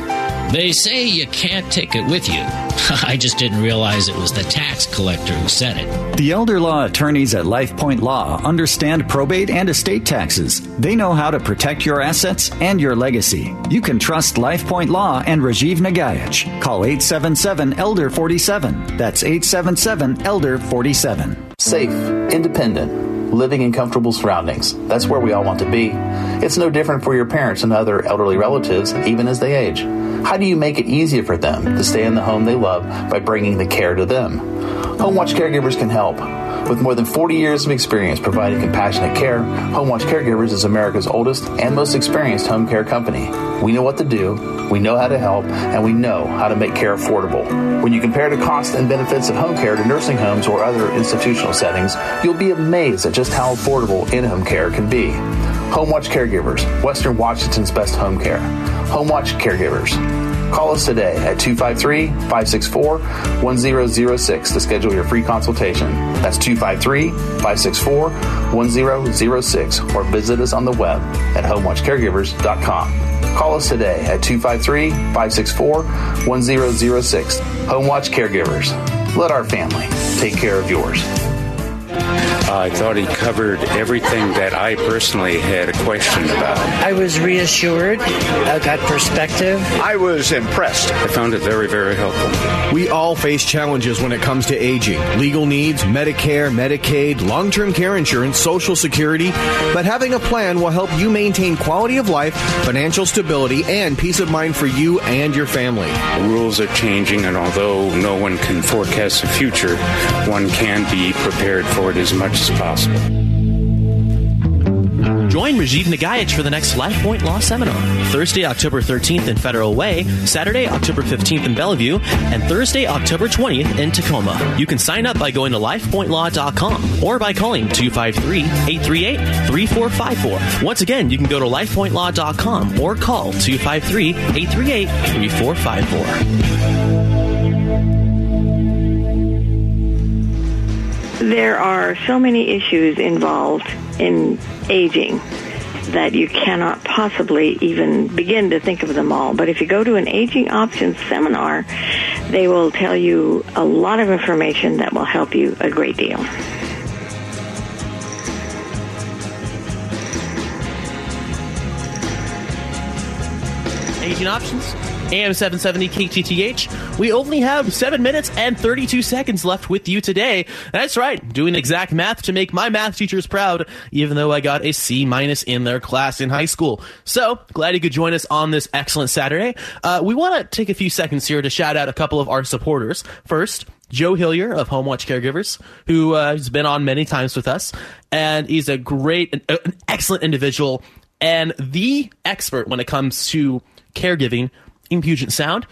They say you can't take it with you. (laughs) I just didn't realize it was the tax collector who said it. The elder law attorneys at LifePoint Law understand probate and estate taxes. They know how to protect your assets and your legacy. You can trust LifePoint Law and Rajiv Nagaich. Call 877 Elder 47. That's 877 Elder 47. Safe, independent, living in comfortable surroundings. That's where we all want to be. It's no different for your parents and other elderly relatives, even as they age. How do you make it easier for them to stay in the home they love by bringing the care to them? Home Watch caregivers can help. With more than 40 years of experience providing compassionate care, HomeWatch Caregivers is America's oldest and most experienced home care company. We know what to do, we know how to help, and we know how to make care affordable. When you compare the costs and benefits of home care to nursing homes or other institutional settings, you'll be amazed at just how affordable in home care can be. HomeWatch Caregivers, Western Washington's best home care. HomeWatch Caregivers. Call us today at 253 564 1006 to schedule your free consultation. That's 253 564 1006 or visit us on the web at homewatchcaregivers.com. Call us today at 253 564 1006. Homewatch Caregivers. Let our family take care of yours. I thought he covered everything that I personally had a question about. I was reassured. I got perspective. I was impressed. I found it very, very helpful. We all face challenges when it comes to aging legal needs, Medicare, Medicaid, long term care insurance, Social Security. But having a plan will help you maintain quality of life, financial stability, and peace of mind for you and your family. Rules are changing, and although no one can forecast the future, one can be prepared for it as much as possible. Join Rajiv Nagaich for the next LifePoint Law Seminar. Thursday, October 13th in Federal Way, Saturday, October 15th in Bellevue, and Thursday, October 20th in Tacoma. You can sign up by going to lifepointlaw.com or by calling 253-838-3454. Once again, you can go to lifepointlaw.com or call 253-838-3454. There are so many issues involved in aging that you cannot possibly even begin to think of them all. But if you go to an aging options seminar, they will tell you a lot of information that will help you a great deal. Aging options? AM 770 KTTH. We only have 7 minutes and 32 seconds left with you today. That's right, doing exact math to make my math teachers proud, even though I got a C minus in their class in high school. So, glad you could join us on this excellent Saturday. Uh, we want to take a few seconds here to shout out a couple of our supporters. First, Joe Hillier of Homewatch Caregivers, who uh, has been on many times with us, and he's a great, an, an excellent individual, and the expert when it comes to caregiving in Puget Sound.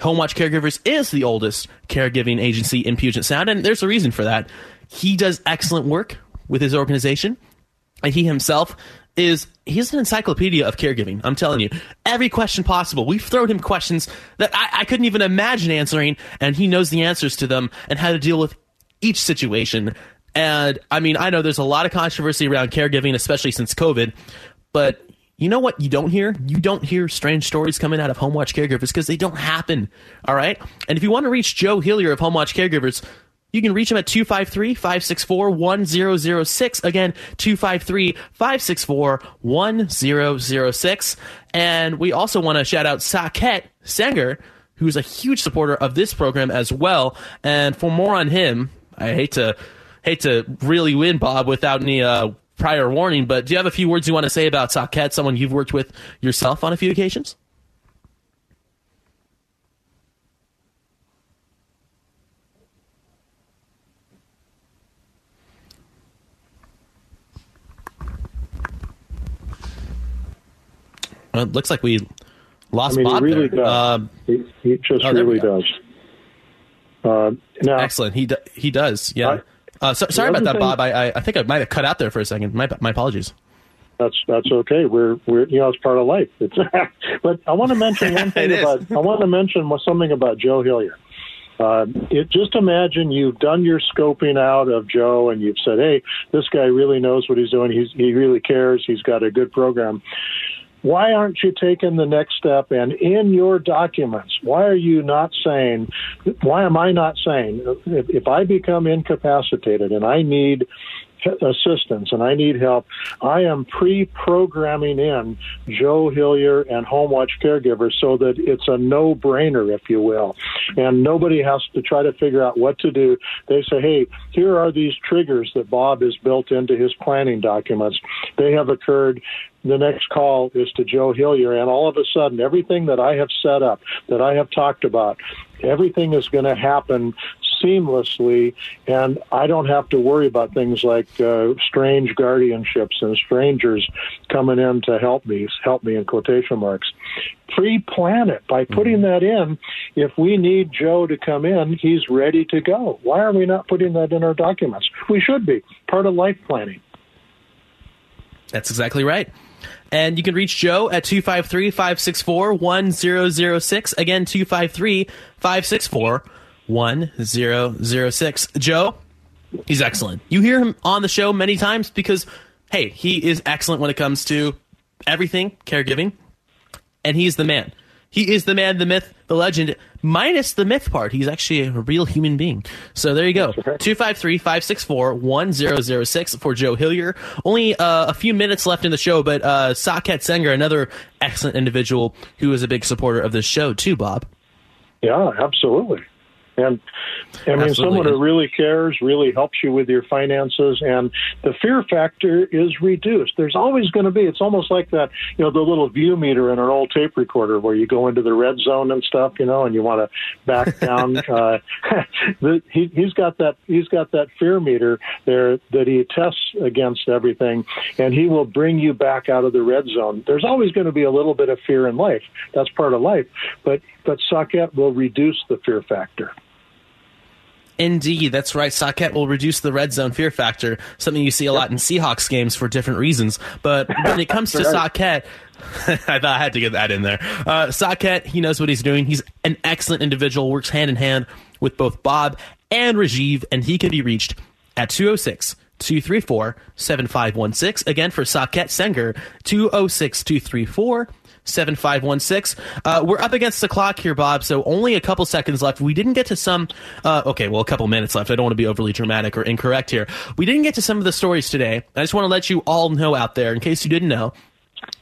Home Watch Caregivers is the oldest caregiving agency in Puget Sound, and there's a reason for that. He does excellent work with his organization, and he himself is he's an encyclopedia of caregiving. I'm telling you, every question possible. We've thrown him questions that I, I couldn't even imagine answering, and he knows the answers to them and how to deal with each situation. And I mean, I know there's a lot of controversy around caregiving, especially since COVID, but you know what you don't hear? You don't hear strange stories coming out of Homewatch Caregivers because they don't happen. All right? And if you want to reach Joe Hillier of Homewatch Caregivers, you can reach him at 253 564 1006. Again, 253 564 1006. And we also want to shout out Saket Sanger, who's a huge supporter of this program as well. And for more on him, I hate to hate to really win Bob without any uh, prior warning, but do you have a few words you want to say about Saket, someone you've worked with yourself on a few occasions? Well, it looks like we lost I mean, Bob he really there. does. Uh, he, he just oh, really does. Uh, now, Excellent. He do, he does. Yeah. Uh, so, sorry about that, thing- Bob. I, I I think I might have cut out there for a second. My my apologies. that's that's okay. We're we're you know it's part of life. It's, (laughs) but I want to mention one (laughs) thing is. about I want to mention something about Joe Hillier. Uh, it, just imagine you've done your scoping out of Joe and you've said, "Hey, this guy really knows what he's doing. He's he really cares. He's got a good program." Why aren't you taking the next step? And in your documents, why are you not saying? Why am I not saying if, if I become incapacitated and I need assistance and I need help, I am pre-programming in Joe Hillier and Homewatch Caregivers so that it's a no-brainer, if you will, and nobody has to try to figure out what to do. They say, "Hey, here are these triggers that Bob has built into his planning documents. They have occurred." The next call is to Joe Hillier, and all of a sudden, everything that I have set up, that I have talked about, everything is going to happen seamlessly, and I don't have to worry about things like uh, strange guardianships and strangers coming in to help me, help me in quotation marks. Pre-plan it by putting that in. If we need Joe to come in, he's ready to go. Why are we not putting that in our documents? We should be part of life planning. That's exactly right. And you can reach Joe at 253 564 1006. Again, 253 564 1006. Joe, he's excellent. You hear him on the show many times because, hey, he is excellent when it comes to everything caregiving, and he's the man. He is the man, the myth, the legend, minus the myth part. He's actually a real human being. So there you go. 253 564 1006 for Joe Hillier. Only uh, a few minutes left in the show, but uh, Saket Senger, another excellent individual who is a big supporter of this show, too, Bob. Yeah, absolutely. And I mean, Absolutely. someone who really cares, really helps you with your finances, and the fear factor is reduced. There's always going to be. It's almost like that, you know, the little view meter in an old tape recorder where you go into the red zone and stuff, you know, and you want to back (laughs) down. uh, (laughs) the, he, he's got that. He's got that fear meter there that he tests against everything, and he will bring you back out of the red zone. There's always going to be a little bit of fear in life. That's part of life, but but Saket will reduce the fear factor. Indeed, that's right. Saket will reduce the red zone fear factor, something you see a lot in Seahawks games for different reasons. But when it comes (laughs) to Right. Saket, (laughs) I thought I had to get that in there. Uh, Saket, he knows what he's doing. He's an excellent individual, works hand in hand with both Bob and Rajiv, and he can be reached at 206 234 7516. Again, for Saket Senger, 206 234 7516. Uh, we're up against the clock here, Bob, so only a couple seconds left. We didn't get to some, uh, okay, well, a couple minutes left. I don't want to be overly dramatic or incorrect here. We didn't get to some of the stories today. I just want to let you all know out there, in case you didn't know,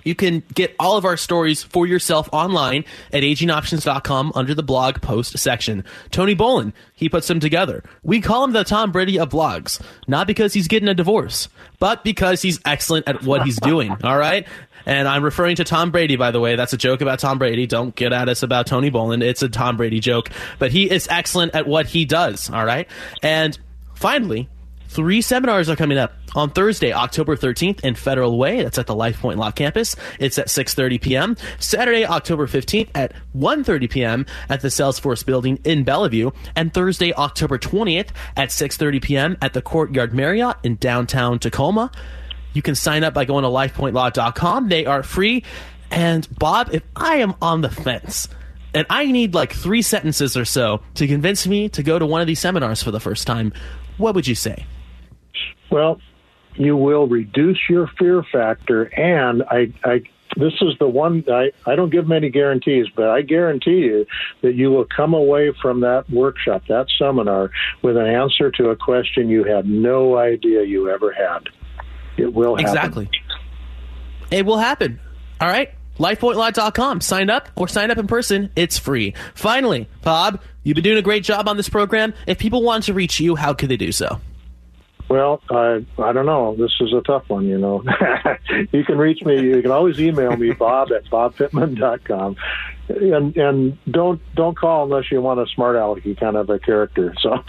you can get all of our stories for yourself online at agingoptions.com under the blog post section. Tony Bolin, he puts them together. We call him the Tom Brady of blogs, not because he's getting a divorce, but because he's excellent at what he's doing. All right. And I'm referring to Tom Brady, by the way. That's a joke about Tom Brady. Don't get at us about Tony Boland. It's a Tom Brady joke. But he is excellent at what he does. All right. And finally, Three seminars are coming up on Thursday, October 13th in Federal Way. That's at the Life Point Law Campus. It's at 6.30 p.m. Saturday, October 15th at 1.30 p.m. at the Salesforce Building in Bellevue. And Thursday, October 20th at 6.30 p.m. at the Courtyard Marriott in downtown Tacoma. You can sign up by going to lifepointlaw.com. They are free. And Bob, if I am on the fence and I need like three sentences or so to convince me to go to one of these seminars for the first time, what would you say? Well, you will reduce your fear factor, and I, I this is the one I, I don't give many guarantees, but I guarantee you that you will come away from that workshop, that seminar, with an answer to a question you had no idea you ever had. It will happen. Exactly. It will happen. All right. LifePointLaw.com. Sign up or sign up in person. It's free. Finally, Bob, you've been doing a great job on this program. If people want to reach you, how could they do so? Well, I I don't know. This is a tough one, you know. (laughs) you can reach me. You can always email me, Bob at bobpittman.com. And and don't don't call unless you want a smart alecky kind of a character. So (laughs)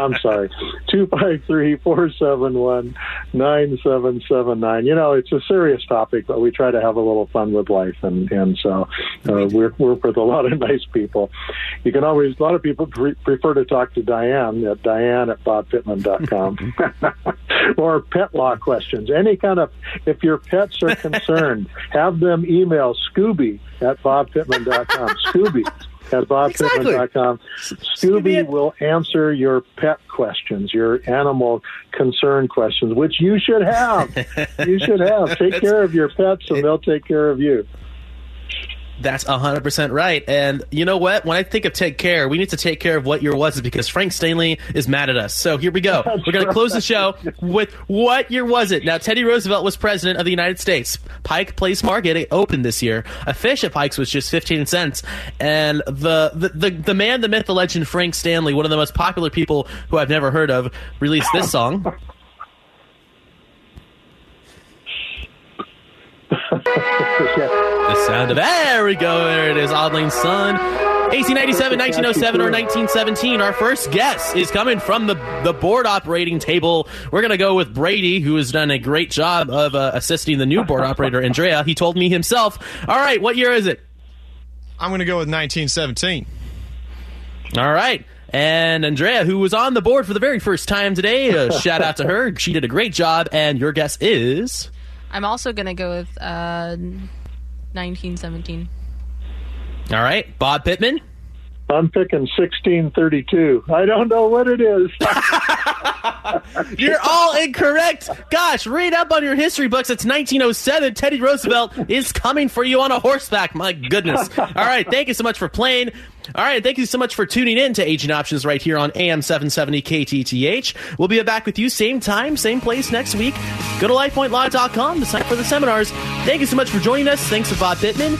I'm sorry. Two five three four seven one nine seven seven nine. You know, it's a serious topic, but we try to have a little fun with life, and and so uh, we're we're with a lot of nice people. You can always a lot of people pre- prefer to talk to Diane at Diane at bobpittman.com (laughs) or pet law questions. Any kind of if your pets are (laughs) concerned, have them email Scooby at bobpittman.com. (laughs) Scooby at bobpittman.com. Scooby will answer your pet questions, your animal concern questions, which you should have. you should have. (laughs) Take care of your pets, and they'll take care of you. That's 100% right. And you know what? When I think of take care, we need to take care of what your was it because Frank Stanley is mad at us. So here we go. We're going to close the show (laughs) with what year was it? Now, Teddy Roosevelt was president of the United States. Pike Place Market opened this year. A fish at Pike's was just 15 cents. And the, the, the, the man, the myth, the legend, Frank Stanley, one of the most popular people who I've never heard of, released this song. (laughs) The sound of there we go. There it is. Auld son. Syne. AC 97, 1907, or 1917. Our first guess is coming from the, the board operating table. We're going to go with Brady, who has done a great job of uh, assisting the new board operator, Andrea. He told me himself. All right, what year is it? I'm going to go with 1917. All right. And Andrea, who was on the board for the very first time today, uh, shout out to her. She did a great job. And your guess is? I'm also going to go with uh, 1917. All right. Bob Pittman? I'm picking 1632. I don't know what it is. (laughs) You're all incorrect. Gosh, read up on your history books. It's 1907. Teddy Roosevelt is coming for you on a horseback. My goodness. All right. Thank you so much for playing. All right. Thank you so much for tuning in to Aging Options right here on AM 770 KTTH. We'll be back with you same time, same place next week. Go to lifepointlaw.com to sign up for the seminars. Thank you so much for joining us. Thanks to Bob Pittman.